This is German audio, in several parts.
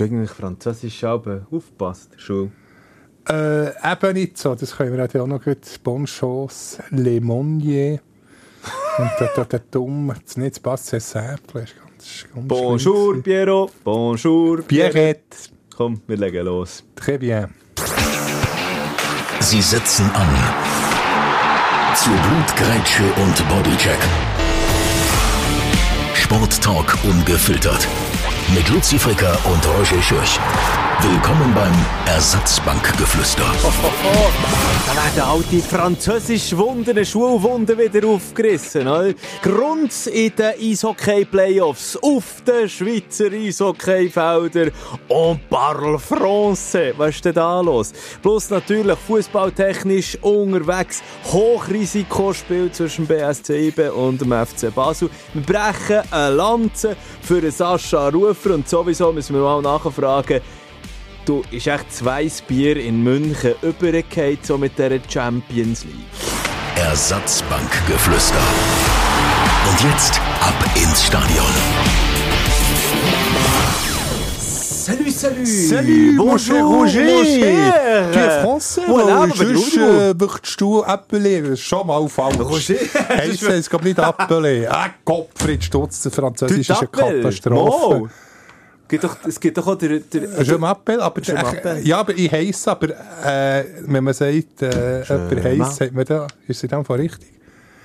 Hast du eigentlich Französisch aber aufgepasst, Schule? Äh, eben nicht so. Das können wir auch noch gut. Bonchance, Le Monnier. Und der, der, der Dumm, das nicht passt, c'est simple. Ist ganz, ganz Bonjour, schlimm. Piero. Bonjour, Pierrette. Komm, wir legen los. Très bien. Sie setzen an. Zu Blutgrätsche und Bodycheck. Sporttalk ungefiltert. Mit Luzi Fricker und Roger Schürch. Willkommen beim Ersatzbankgeflüster. Da werden alte französisch Wunder, Schulwunder wieder aufgerissen. Oder? Grund in den Eishockey-Playoffs auf den Schweizer Eishockeyfeldern. On parle français. Was ist denn da los? Plus natürlich fußballtechnisch unterwegs. Hochrisikospiel zwischen BSC IBE und dem FC Basel. Wir brechen eine Lanze für Sascha Rufer und sowieso müssen wir mal nachfragen, Du, ist echt zwei Bier in München übergefallen, so mit dieser Champions League. Ersatzbankgeflüster. Und jetzt ab ins Stadion. Salut, salut! Salut, cher Roger. mon cher. Tu es français, Voilà, Sonst du- äh, würdest du appellieren. Das ist schon mal falsch. Roger. Heisst es, glaube nicht appelé. Ah, Gottfried Stutz, der Französisch ist eine? Katastrophe. Mo. Gibt doch, es gibt doch auch der... der Je m'appelle, aber, Je m'appelle. ja, aber ich heiße, aber äh, wenn man sagt, äh, jemand heisst, sagt man da, ist es in dem Fall richtig.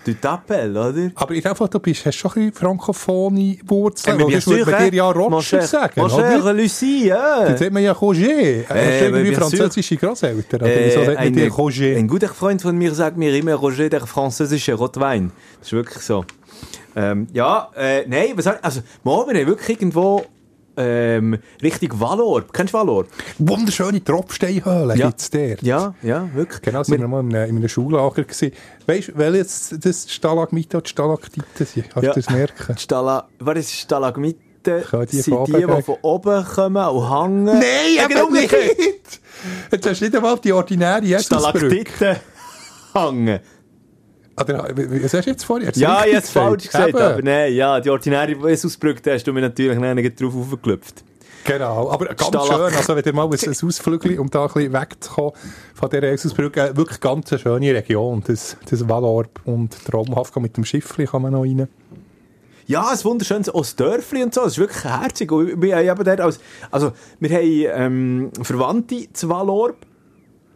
du t'appelles, oder? Aber in dem Fall, du bist, hast schon ein bisschen frankophone Wurzeln, oder? Das würde man dir ja mon Roger sagen, mon cher oder? Lucie, ja. Dann sagt man ja Roger. Äh, du mais irgendwie französische Grosseltern? Oder Äh, wieso sagt man ein, dir Roger? ein guter Freund von mir sagt mir immer Roger, der französische Rotwein. Das ist wirklich so. Ähm, ja, äh, nein, was also, wir haben wirklich irgendwo, ähm, Richtung Valorb. Kennst du Valorb? Wunderschöne Tropfsteinhöhle Ja. gibt's der. Ja, ja, wirklich. Genau, sind wir mal in einem, in einem Schullager gewesen. Weißt du, welches das Stalagmite und Stalaktite sind? Kannst Ja. du das merken? Die Stala was ist Stalagmite? Kann die sind die, die gehen? von oben kommen und hängen? Nein, Ja, genau eben nicht! Jetzt hast du nicht einmal die ordinäre. Stalaktiten hängen. Oder, was hast du jetzt vorher? Hast Ja, hab's falsch gesagt, Eben. aber nein, ja, die ordinäre Jesusbrücke, da hast du mir natürlich nicht drauf aufgeklüpft. Genau, aber ganz Stalak- schön, also wenn ihr mal ein, ein Ausflügel, um da ein bisschen wegzukommen von dieser Jesusbrücke, äh, wirklich ganz eine schöne Region, das, das Valorb und traumhaft mit dem Schiffli kann man noch rein. Ja, ein wunderschönes Dörfli und so, das ist wirklich herzig. Und wir haben eben dort als, also, wir haben, ähm, Verwandte zu Valorb.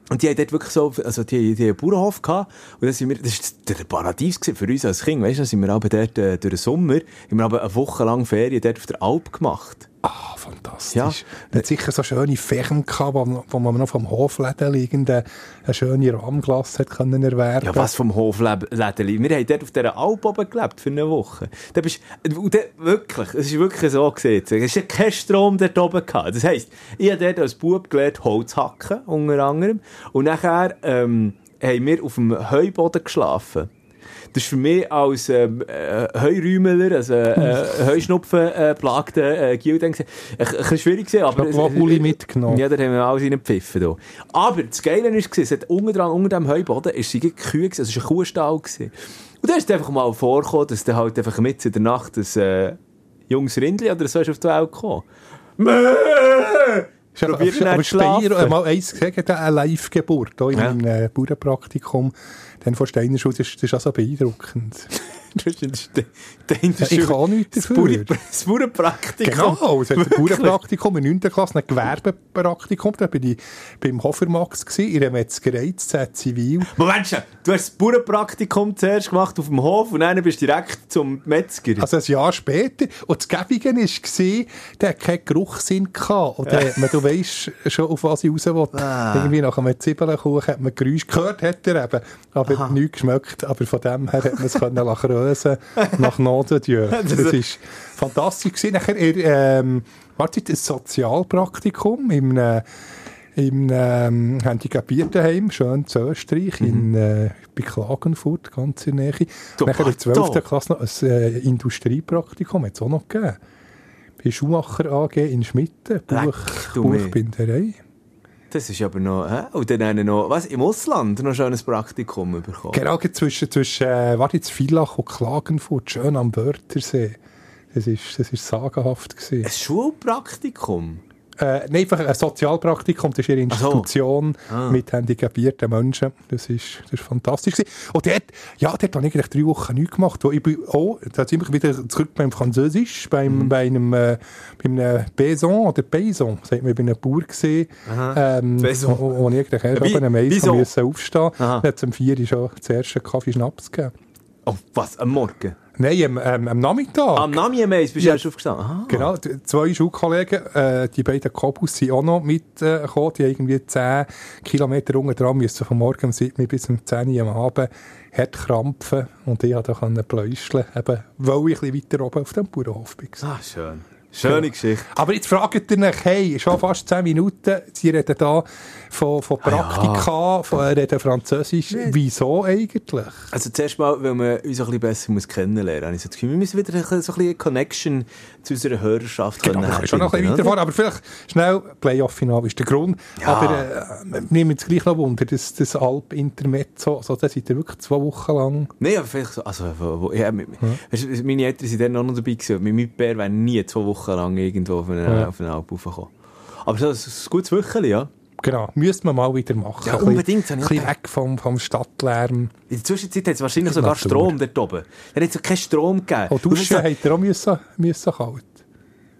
Und die haben dort wirklich so, also die, die einen Bauernhof gehabt. Und dann sind wir, das war der Paradies für uns als Kind. Weißt du, dann sind wir aber dort, äh, durch den Sommer, haben wir aber eine Woche lang Ferien dort auf der Alp gemacht. Ah, fantastisch. Ja. Hat sicher so schöne Fächen gehabt, wo, wo man noch vom Hofläden liegend eine, schöne Rahmglas hat können erwerben. Ja, was vom Hoflädeli. Wir haben dort auf dieser Alp oben gelebt für eine Woche. Da bist, und da, wirklich, es ist wirklich so gesehen. Es ist kein Strom dort oben gehabt. Das heisst, ich habe dort als Bub gelernt, Holz hacken, unter anderem. Und nachher, ähm, haben wir auf dem Heuboden geschlafen. Das ist für mich als ähm, äh, Heuräumeler, also äh, Heuschnupfen äh, äh, Gilden, ein, bisschen schwierig gewesen, aber... Ich glaub, es- Uli mitgenommen. Ja, da haben wir alles reingepfiffen. da. Aber das Geile war, es hat unten dran, unter dem Heuboden, ist sie Kühe, also es war ein Kuhstall. Gewesen. Und da ist es einfach mal vorgekommen, dass dann halt einfach mitten in der Nacht ein äh, junges Rindli oder so ist auf die Welt gekommen. Mäh! Probiert aber. Speyer, mal eins gesagt, eine Live-Geburt, in meinem äh, Bauernpraktikum, dann von Steinerschule, das, ist- das ist auch so beeindruckend. Ja, ich kann nichts das dafür. Das Bauernpraktikum. Genau, es hat ein. Bauernpraktikum in 9. Klasse, ein Gewerbepraktikum, da bin ich beim Hofermax gewesen, in einer Metzgerei, Z Zivil. Moment schon, du hast das Bauernpraktikum zuerst gemacht auf dem Hof und dann bist du direkt zum Metzger. Also ein Jahr später. Und das Gäbige war, der hat keinen Geruchssinn gehabt. Und man, du weisst schon, auf was ich raus will. Ah. Irgendwie nach einem Zwiebelkuchen hat man Geräusch gehört, hat er eben. Aber nichts geschmeckt. Aber von dem her hat man es können lassen rösen nach Dieu. Das ist fantastisch gewesen. Nachher, er, ähm, warte, ein Sozialpraktikum im, äh, im ähm, Handicapiertenheim, schön zu Österreich, in, äh, bei Klagenfurt, ganz in der Nähe. Du Nachher in der Barto. 12. Klasse noch ein äh, Industriepraktikum, hat es auch noch gegeben. Bei Schumacher AG in Schmitten, Buch. Buchbinderei. Das ist aber noch, hä? Und dann haben noch, was, im Ausland noch schon ein Praktikum bekommen. Genau zwischen, zwischen äh, warte jetzt, Villach und Klagenfurt, schön am Wörthersee. Das ist, das ist sagenhaft gewesen. Ein Schulpraktikum? Äh, nein, einfach ein Sozialpraktikum, das ist ihre Institution so. ah. mit handicapierten Menschen. Das ist, das ist fantastisch gewesen. Und dort, ja, dort habe ich eigentlich drei Wochen nichts gemacht. Wo ich bin auch, da sind wir wieder zurück beim Französisch, beim, mhm. bei einem, äh, bei einem Baison oder Payson, sagt man, ich bin ein Bauer gesehen, ähm, wo, wo ich eigentlich erst oben am Mais aufstehen musste. Dann hat es um vier schon den ersten Kaffee Schnaps gegeben. Oh, was, am Morgen? Nein, am, ähm, am Nachmittag. Am Nachmittag bist du ja. erst aufgestanden? Aha. Genau, zwei Schulkollegen, äh, die beiden Kobus sind auch noch mitgekommen, äh, die irgendwie 10 Kilometer unten dran müssen, von morgen um 7 bis um 10 Uhr am Abend, hart krampfen und ich konnte pläuscheln, eben, weil ich ein bisschen weiter oben auf dem Bauernhof bin. Ah, schön. Schöne ja. Geschichte. Aber jetzt fragt ihr euch, hey, schon fast 10 Minuten, Sie reden da von, von Praktika, ah, ja. von reden Französisch. Nee. Wieso eigentlich? Also zuerst mal, weil man uns ein bisschen besser muss kennenlernen muss. Ich wir müssen wieder so ein bisschen eine Connection zu unserer Hörerschaft genau, können schon noch ein bisschen weiterfahren, aber vielleicht schnell, Playoff-Final ist der Grund. Ja. Aber äh, nehmen jetzt gleich noch Wunder, das, das Alp-Intermezzo, also das seid ihr wirklich zwei Wochen lang... Nein, aber vielleicht so, also, wo, ja, hm. meine Eltern sind dann noch dabei gewesen, mit Bär wäre nie zwei Wochen lang irgendwo auf eine, ja. auf eine Alp raufgekommen. Aber das ist ein gutes Wochenende, ja. Genau, müsste man mal wieder machen. Ja, unbedingt. Ein bisschen weg vom, vom Stadtlärm. In der Zwischenzeit hat es wahrscheinlich sogar Natur. Strom dort oben. Da hat es keinen Strom gegeben. Oh, duschen hat er auch müssen, müssen kalt.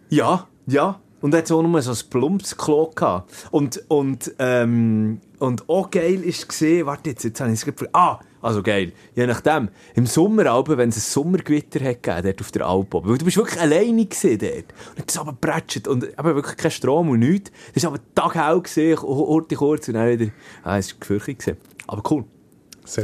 Ja, ja. Und er hat auch nur so ein plumpes Klo gehabt. Und, und, ähm, und auch geil ist gesehen, warte jetzt, jetzt habe ich es gerade Ah, also geil. Je nachdem. Im Sommer, wenn es ein Sommergewitter hat gegeben, dort auf der Alp Weil du bist wirklich alleine gesehen dort. Und es aber prätscht und aber wirklich kein Strom und nichts. Das war aber taghell gesehen, kurz, kurz und dann wieder, ah, es war gefürchtet Aber cool.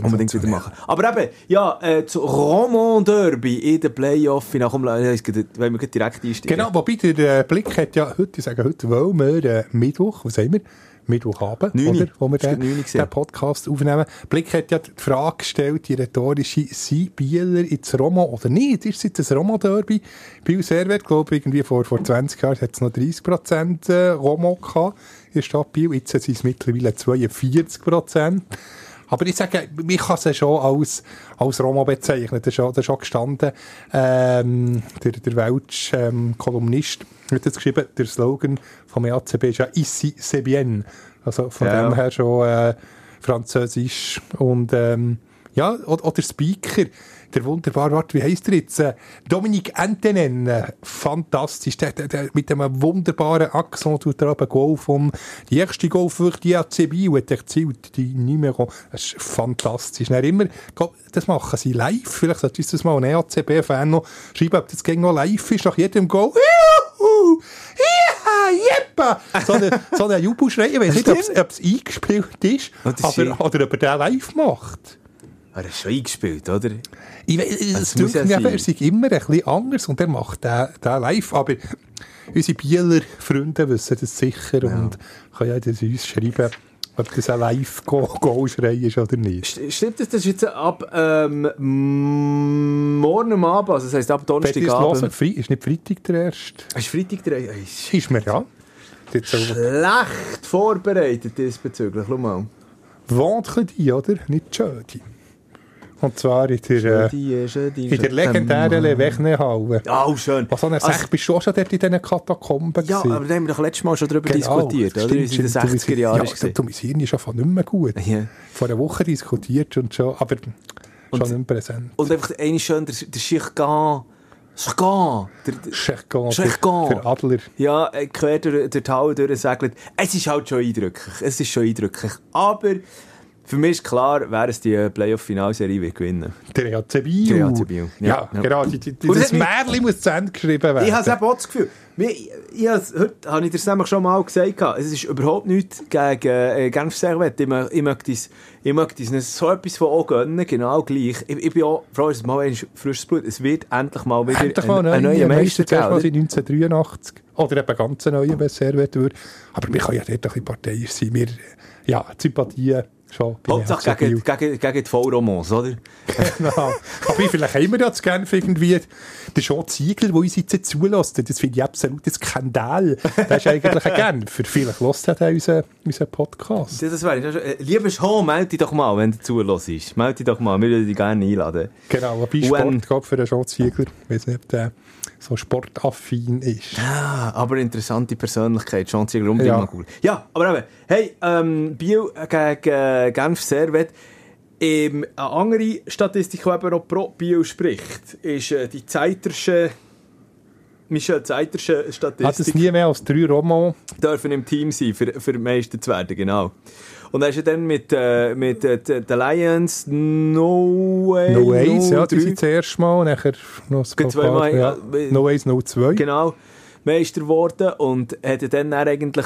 Unbedingt wieder machen. Aber eben, ja, äh, zu Roman Derby in den Playoff, na komm, wenn wir direkt einsteigen. Genau, wobei der Blick hat ja heute, ich sage heute, wollen wir äh, Mittwoch, was haben wir? Mittwochabend, oder, wo wir den, den, Podcast aufnehmen. Blick hat ja die Frage gestellt, die rhetorische, sind Bieler ins Roma oder nicht? Ist es jetzt ein Roma-Derby? Biel Servet, glaube ich, irgendwie vor, vor 20 Jahren hat es noch 30 Prozent äh, Roma gehabt in der Stadt Biel. Jetzt sind es mittlerweile 42 Prozent. Aber ich sage, ich kann es schon als, als Roma bezeichnen. Das ist schon, das ist schon gestanden. Ähm, der, der Welsch ähm, Kolumnist hat jetzt geschrieben, der Slogan vom EACB ist ja «Ici c'est bien». Also von ja. dem her schon äh, französisch. Und ähm, ja, oder, oder Speaker der wunderbare, warte, wie heisst er jetzt? Äh, Dominik Antenen, fantastisch, der, der, der, mit einem wunderbaren Akzent tut er aber Goal vom, die erste Goal für die ACB hat erzielt, die Numero, das ist fantastisch. Er immer, das machen sie live, vielleicht sollte uns das mal ein EACB-Fan noch schreiben, ob das gegen noch live ist, nach jedem Goal, Juhu! Jeppa! So eine, so eine Jubelschrei, ich weiß nicht, ob es eingespielt ist, aber, oder ob er den live macht. Er ist schon eingespielt, oder? Ich weiß, es also, ja er ist immer ein bisschen anders und er macht den, den live, aber unsere Bieler Freunde wissen das sicher ja. und können ja das uns schreiben, ob das ein Live-Go-Schrei ist oder nicht. Stimmt das? Das ist jetzt ab ähm, morgen Abend, also das heisst ab Donnerstagabend. Ist, ist nicht Freitag der erste? Ist Freitag der erste? Ist mir ja. Schlecht vorbereitet diesbezüglich, schau mal. Vendredi, oder? Nicht Jeudi. Und zwar in der, Schödi, Schödi, in der legendären Levechne-Halle. Oh, schön. Was so eine also, bist du auch schon dort in diesen Katakomben Ja, aber da haben wir doch letztes Mal schon darüber genau, diskutiert, oder? Stimmt, in den 60er Jahren. Ja, du, mein Hirn ist schon nicht mehr gut. Ja. Vor einer Woche diskutiert und schon, aber und, schon nicht präsent. Und einfach eine schön, der, der Schirkan, Schirkan. Schirkan. Schirkan. Der Adler. Ja, äh, quer durch, durch die Halle durchsegelt. Es ist halt schon eindrücklich. Es ist schon eindrücklich. Aber... Für mich ist klar, wer es die Playoff-Finalserie wird gewinnen. EHC Biel. Der EHC Biel. Ja, ja, genau. Die, die, das Märchen muss zu Ende geschrieben werden. Ich habe eben auch das Gefühl, ich, ich, heute habe ich das nämlich schon mal gesagt, es ist überhaupt nichts gegen äh, Genf Servet. Ich, ich möchte es ich möchte so etwas von auch gönnen, genau gleich. Ich, ich bin auch froh, dass es mal ein frisches Blut Es wird endlich mal wieder endlich mal ein, ein neuer Meister geben. Mal 1983. Oder eben ganz ein neuer, wenn es Servet wird. Aber wir können ja dort ein bisschen parteiisch sein. Wir, ja, Sympathien Schon Hauptsache gegen, gegen, gegen die Vollromans, oder? Genau. Aber vielleicht haben wir zu gerne irgendwie den Sean Ziegler, der uns jetzt zulässt. Das finde ich absolut ein Skandal. Das ist eigentlich ein Genfer. Vielleicht hört er unseren, unseren Podcast. Das wäre das wär, äh, Lieber Sean, melde dich doch mal, wenn du zulässt. Melde dich doch mal, wir würden dich gerne einladen. Genau, ein Beispiel When- Sport gab für den Sean Ziegler. Ich weiß nicht, ob der so sportaffin ist. Ah, aber interessante Persönlichkeit, Sean Ziegler, unbedingt Ja. cool. Ja, aber eben, hey, ähm, Biel gegen äh, Genf Servet. Ähm, eine andere Statistik, die eben auch pro Biel spricht, ist äh, die Zeitersche, Michel Zeitersche Statistik. Hat es nie mehr als drei Roman? dürfen im Team sein, für, für Meister zu werden, genau. Und er ist ja dann mit, äh, mit äh, den Lions No Way No Ace, ja, die 03, sind das erste Mal. Nachher noch ein Geht zweimal, ja. No Ace, No 2. Genau. Meister geworden und hat dann, dann eigentlich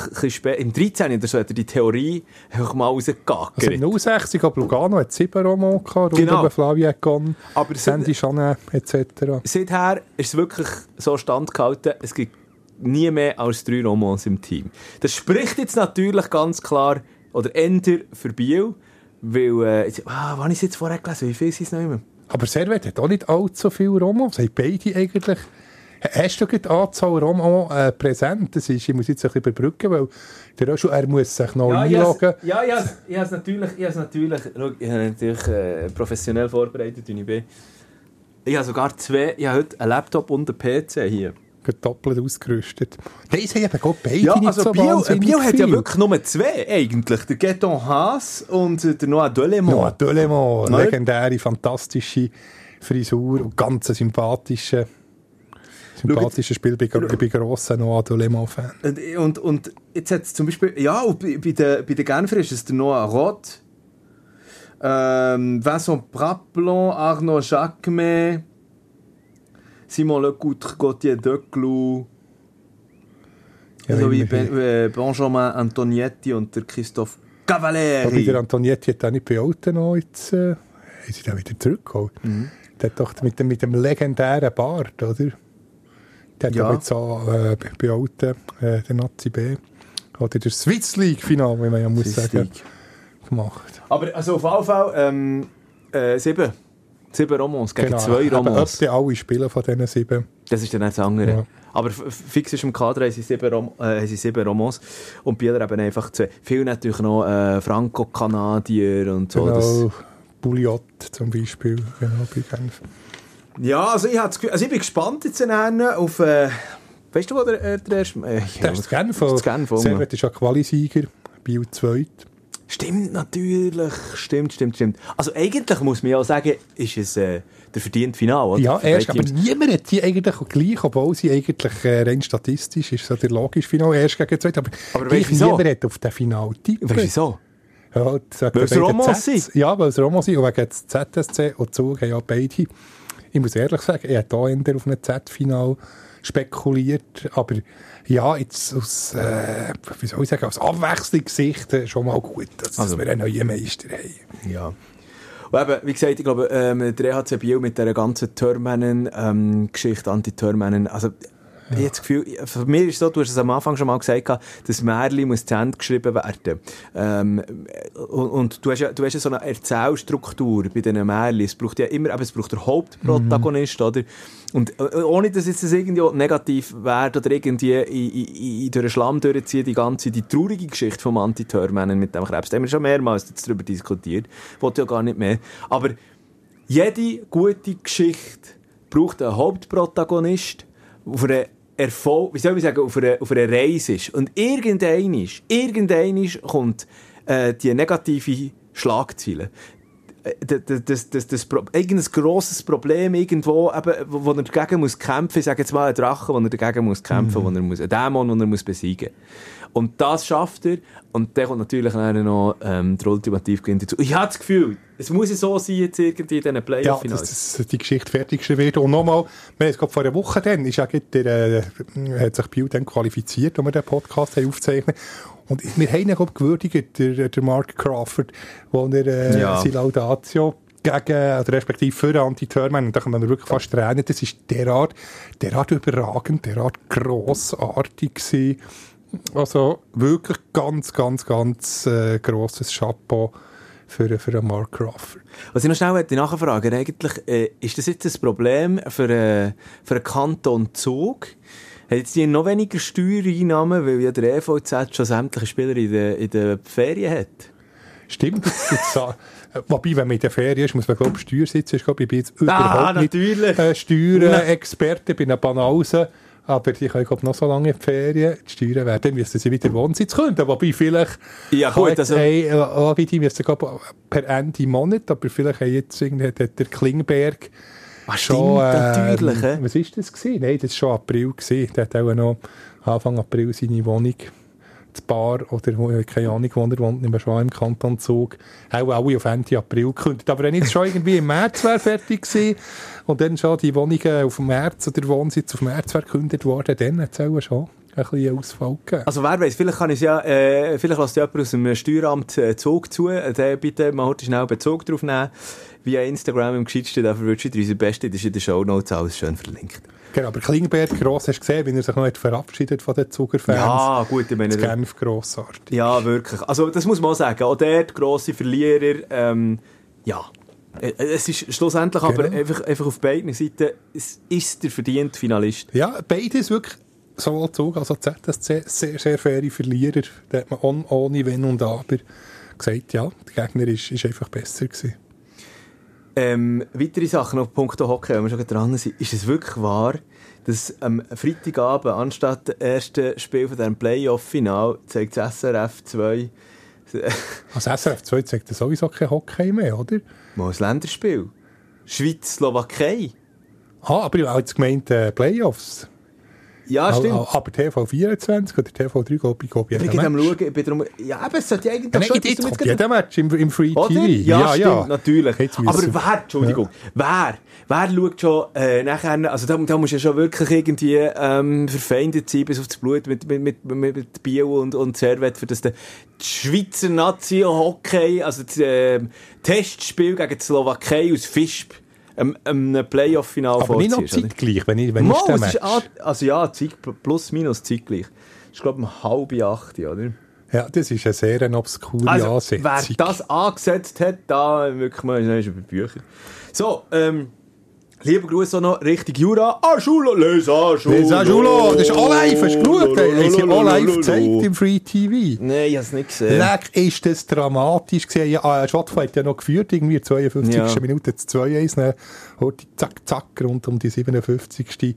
im 13. oder so hat er die Theorie einfach mal rausgegackert. Also in 60 aber Lugano hat sieben Roman gehabt, Genau. um Flavia Gon, Aber Sandy Chanin etc. Seither ist es wirklich so standgehalten, es gibt nie mehr als drei Romans im Team. Das spricht jetzt natürlich ganz klar, oder Ender für Biel, weil, äh, jetzt, ah, wann ist es jetzt vorher gelesen? Wie viel sind es noch immer? Aber Servet hat auch nicht allzu viele Romans. Haben beide eigentlich... Hast du die Anzahl Romans äh, präsent? Das ist, ich muss jetzt ein bisschen überbrücken, weil der schon, er muss sich noch einloggen. ja, ja, ich habe es natürlich, ich natürlich, ich habe natürlich äh, professionell vorbereitet, wie ich bin. Ich habe sogar zwei, ich habe heute einen Laptop und einen PC hier. Doppelt ausgerüstet. Sie haben eben gerade beide Ja, nicht also so Bio, Bio hat ja wirklich nur zwei eigentlich. Der Gaeton Haas und äh, der Noah Delemont. Noah Delemont, legendäre, fantastische Frisur und ganz ein sympathischer, Spiel. Ich bin grosser Noah Delemont-Fan. Und, und, und jetzt hat es zum Beispiel, ja, bei, bei den, bei den Genfer ist es der Noah Roth, ähm, Vincent Praplon, Arnaud Jacquemet, Simon Lecoutre, Gauthier Declou, Ja, sowie immerhin. ben, äh, Benjamin Antonietti und der Christophe Aber der Cavalieri. Antonietti hat auch nicht bei Alten noch jetzt, äh, sie dann wieder zurückgeholt. Mhm. Der hat doch mit dem, mit dem legendären Bart, oder? Der hat Ja. jetzt auch äh, bei- bei Alten, äh, der Nazi B, oder der Swiss League-Final, wie man ja muss Swiss sagen, League. gemacht. Aber also auf jeden Fall ähm, äh, sieben. Sieben Romans gegen zwei Eben, Romans. ob die alle spielen von diesen sieben. Das ist dann nicht das andere. Ja. Aber fix ist im Kader haben sie sieben, Rom äh, haben sie sieben Romans und Bieler eben einfach zwei. Viel natürlich noch äh, Franco-Kanadier und so. Das, Genau, Bouillot zum Beispiel, genau, bei Genf. ja, also ich, also ich bin gespannt jetzt auf... Äh, weißt du, wo der, äh, der erste... Äh, Der ist Genf. Das Genf. Servet ist ja Qualisieger, Biel zweit. Stimmt natürlich. Stimmt, stimmt, stimmt. Also eigentlich muss man ja sagen, ist es äh, der verdiente Final, oder? Ja, erst, aber niemand hat die eigentlich gleich, obwohl sie eigentlich äh, rein statistisch ist so der logische Final erst gegen zwei. Aber, Aber gleich niemand hat auf den Final tippt. Weißt du wieso? Ja, Weil es Z- sind. Ja, weil es Romans sind. Und wegen des ZSC und Zug haben ja beide, ich muss ehrlich sagen, ich habe hier auf ein Z-Final spekuliert. Aber ja, jetzt aus, äh, wie soll ich sagen, aus Abwechslungssicht äh, schon mal gut, dass, Also- dass wir einen neuen Meister haben. Ja. Und eben, wie gesagt, ich glaube, ähm, der EHC Biel mit dieser ganzen Törmännen-Geschichte, Anti-Törmännen, also ich habe das Gefühl, für mich ist es so, du hast es am Anfang schon mal gesagt, das Märchen muss zu Ende geschrieben werden. Ähm, und, und du, hast ja, du hast ja so eine Erzählstruktur bei diesen Märchen. Es braucht ja immer, eben, es braucht der Hauptprotagonist, oder? Und äh, ohne, dass jetzt das irgendwie negativ wird oder irgendwie in, in, in, durch den Schlamm durchziehen, die ganze, die traurige Geschichte vom Anti-Törmännen mit dem Krebs. Da haben wir schon mehrmals jetzt darüber diskutiert. Wollte ja gar nicht mehr. Aber jede gute Geschichte braucht einen Hauptprotagonist, auf einer Erfolg, wie soll ich sagen, auf einer, auf einer Reise ist. Und irgendeinisch, irgendeinisch kommt äh, die negative Schlagzeile. Äh, Das, das, das, das, irgendein grosses Problem irgendwo, eben, wo, wo er dagegen muss kämpfen, ich sage jetzt mal einen Drachen, wo er dagegen muss kämpfen, wo er muss, einen Dämon, den er muss besiegen Und das schafft er. Und dann kommt natürlich dann noch ähm, der Ultimativgewinn dazu. Ich habe das Gefühl, es muss ja so sein, jetzt irgendwie in diesen Ja, Playoff-Finals. dass die Geschichte fertig geschrieben wird. Und nochmal, wir haben es gerade vor einer Woche dann, ist ja der, äh, hat sich Bill dann qualifiziert, als wir den Podcast haben aufgezeichnet Und wir haben ihn, glaube gewürdigt, der, der Mark Crawford, wo er äh, Ja. seine Laudatio gegen, also respektive für Anti-Turman, und da kann man wirklich fast tränen, das ist derart, derart überragend, derart grossartig gewesen. Also wirklich ganz, ganz, ganz äh, grosses Chapeau für, für einen Mark Crawford. Was ich noch schnell nachfragen eigentlich, äh, ist das jetzt ein Problem für, äh, für einen Kanton Zug? Hat jetzt die noch weniger Steuereinnahmen, weil ja der EVZ schon sämtliche Spieler in den, in den Ferien hat? Stimmt. Wobei, wenn man in der Ferien ist, muss man, glaube ich, Steuersitz ist, glaube ich, bin jetzt ah, überhaupt natürlich. nicht äh, Steuerexperte, bin ein Banause. Aber die können glaub, noch so lange in die Ferien die Steuern werden, dann müssen sie wieder Wohnsitz gründen. Wobei vielleicht ja, gut, also... Hey, äh, die müssen glaub, per Ende Monat, aber vielleicht hat jetzt irgendwie der Klingberg Ah, schon, natürlich. Äh, was war das gewesen? Nein, das war schon April gewesen. Der hat auch noch Anfang April seine Wohnung das Bar oder keine Ahnung, wo er wohnt, nicht mehr schon im Kanton Zug, auch alle auf Ende April gekündigt. Aber wenn jetzt schon irgendwie im März wäre fertig gewesen und dann schon die Wohnungen auf März oder der Wohnsitz auf März wäre gekündigt worden, dann es auch schon ein bisschen Ausfall gegeben. Also wer weiß, vielleicht kann ich ja, äh, vielleicht lässt jemand aus dem Steueramt äh, Zug zu, äh, bitte mal heute schnell Bezug drauf nehmen, via Instagram im Gescheitsten, dafür würdest du unsere Beste, das ist in den Show Notes alles schön verlinkt. Genau, aber Klingberg gross, hast du gesehen, wie er sich noch verabschiedet von den Zugerfans? Ja, gut, ich meine... Das Genf grossartig. Ja, wirklich. Also das muss man auch sagen. Auch der grosse Verlierer, ähm, ja... Äh, es ist schlussendlich genau. aber einfach, einfach auf beiden Seiten, es ist der verdiente Finalist. Ja, beides wirklich sowohl Zug als auch ZSC sehr, sehr faire Verlierer. Da hat man ohne Wenn und Aber gesagt, ja, der Gegner ist, ist einfach besser gewesen. Ähm, weitere Sachen auf Punkto Hockey, wenn wir schon dran sind. Ist es wirklich wahr, dass am Freitagabend anstatt des ersten Spiel von diesem Playoff-Final zeigt das SRF 2 also SRF 2 zeigt sowieso kein Hockey mehr, oder? Mal ein Länderspiel. Schweiz-Slowakei. Ah, aber ich habe jetzt gemeint äh, Playoffs. Ja, stimmt. Aber TV24 oder TV3 glaube ich, glaube ich, jeden Match. Schauen, ich bin darum, ja, aber es sollte ja eigentlich ja, schon... Jetzt kommt jeder Match im, im Free oder? TV. Ja, ja, stimmt, ja. natürlich. Aber wer, Entschuldigung, ja. wer, wer schaut schon äh, nachher, also da, da musst du ja schon wirklich irgendwie ähm, verfeindet sein bis aufs Blut mit, mit, mit, mit, mit Bio und, und Servet, für das der Schweizer Nazi-Hockey, also das äh, Testspiel gegen die Slowakei aus Fischb, einem, einem Playoff-Final Aber nicht noch zeitgleich, wenn ich, wenn Mal, ich. Ist, also ja, Zeit, plus minus zeitgleich. Das ist glaube ich um halb acht, oder? Ja, das ist eine sehr eine obskure also, Ansetzung. Wer das angesetzt hat, da wirklich mal, über Bücher. So, ähm, Lieber Gruß auch noch Richtung Jura. Ajulo, les Ajulo. Les Ajulo. Das ist auch live. Hast du geschaut? Haben sie auch live gezeigt im Free TV? Nein, ich habe es nicht gesehen. Leck, ist das dramatisch gewesen. Ja, Schottfall hat ja noch geführt, irgendwie 52. Ja. Minute zu 2-1. Dann heute zack, zack, rund um die 57.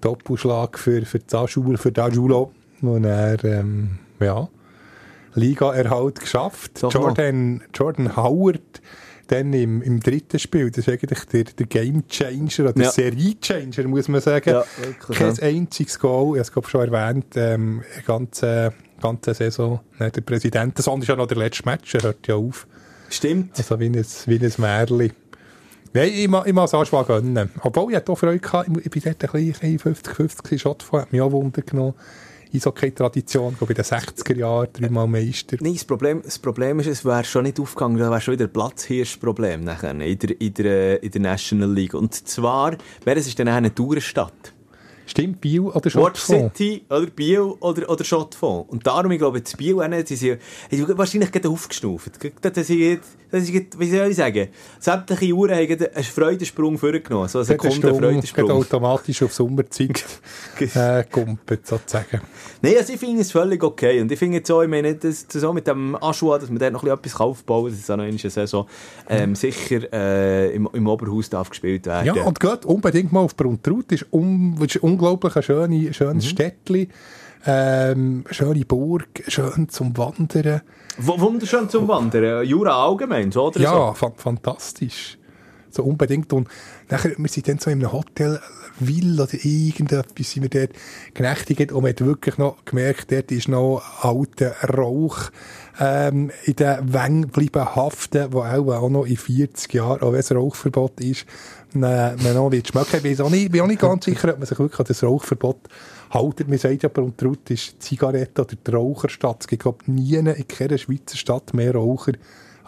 Doppelschlag für, für Ajulo, für Ajulo. Und er, ähm, ja, Liga-Erhalt geschafft. Jordan, Jordan Howard dann im, im dritten Spiel, das ist eigentlich der, der Game Changer oder der ja. Serie Changer, muss man sagen. Ja, wirklich, Kein ja. einziges Goal, ich habe es schon erwähnt, ähm, eine ganze, ganze Saison. Ne, der Präsident, das ist ja noch der letzte Match, er hört ja auf. Stimmt. Also wie ein, wie ein Märchen. Nein, ich, ich, ich muss es auch gönnen. Obwohl, ich hatte auch Freude gehabt, ich, ich bin dort ein bisschen 50-50 Shot von, hat mich auch Wunder genommen. Eishockey-Tradition, bei den 60er Jahren, dreimal Meister. Nein, das Problem, das Problem ist, es wäre schon nicht aufgegangen, da wäre schon wieder ein Platzhirschproblem nachher in der, in, der, in der National League. Und zwar wäre es dann eine Tourstadt. Stimmt, Biel oder Schottfonds? Watch City oder Biel oder, oder Schottfonds. Und darum, ich glaube, das Biel, sie sind wahrscheinlich gerade aufgeschnauft. Das ist, das ist, wie soll ich sagen, sämtliche Uhren haben einen Freudensprung vorgenommen. So eine Sekunde Freudensprung. automatisch auf Sommerzeit äh, sozusagen. Nein, also ich finde es völlig okay. Und ich finde jetzt auch, ich meine, das, so mit dem Aschua, dass man da noch etwas aufbauen kann, dass es auch noch in der Saison ähm, sicher äh, im, im Oberhaus darf gespielt werden. Ja, und geht unbedingt mal auf Bruntraut. Das ist, um, ist unglaublich ein schönes, schönes mhm. Städtchen. Ähm, schöne Burg, schön zum Wandern. Wunderschön zum Wandern. Jura allgemein, oder? Ja, so? fantastisch. So unbedingt. Und nachher, wir sind dann so in einem Hotel, Will oder irgendetwas sind wir dort genächtigt und man hat wirklich noch gemerkt, dort ist noch alter Rauch ähm, in den Wängen bleiben haften, wo auch, auch noch in 40 Jahren, auch wenn es Rauchverbot ist, man, noch wird schmecken. Ich bin auch nicht, bin auch nicht ganz sicher, ob man sich wirklich an das Rauchverbot haltet. Man sagt ja, Bruntraut ist Zigarette oder die Raucherstadt. Es gibt, glaube ich, nie in keiner Schweizer Stadt mehr Raucher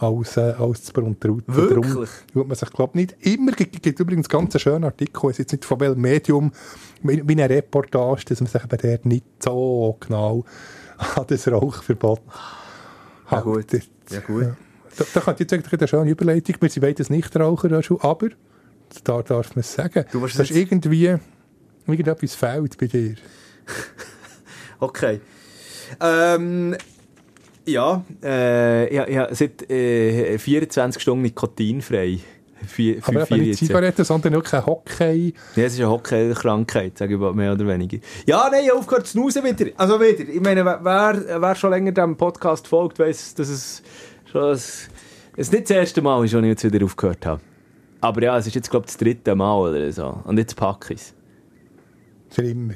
als, äh, als zu Bruntraut. Wirklich? Darum man sich, glaube nicht immer, gibt, gibt übrigens ganz schönen Artikel, es ist jetzt nicht von welchem Medium, wie, wie eine Reportage, dass man sich bei der nicht so genau an das Rauchverbot ja, gut. Ja, gut. Da, da ich jetzt eigentlich eine schöne Überleitung. Wir sind beides Nichtraucher, schon, aber da darf man es sagen. Du das ist irgendwie, irgendetwas fehlt bei dir. okay. Ähm, ja, äh, ja, ja, seit äh, 24 Stunden nikotinfrei. Vier, aber vier nicht Zigaretten, sondern auch kein Hockey. Ja, es ist eine Hockey-Krankheit, sage ich mal, mehr oder weniger. Ja, nein, aufgehört zu snoosen wieder. Also wieder. Ich meine, wer, wer schon länger dem Podcast folgt, weiss, dass es schon ein, es nicht das erste Mal ist, dass ich jetzt wieder aufgehört habe. Aber ja, es ist jetzt, glaube ich, das dritte Mal oder so. Und jetzt packe ich es. Für immer.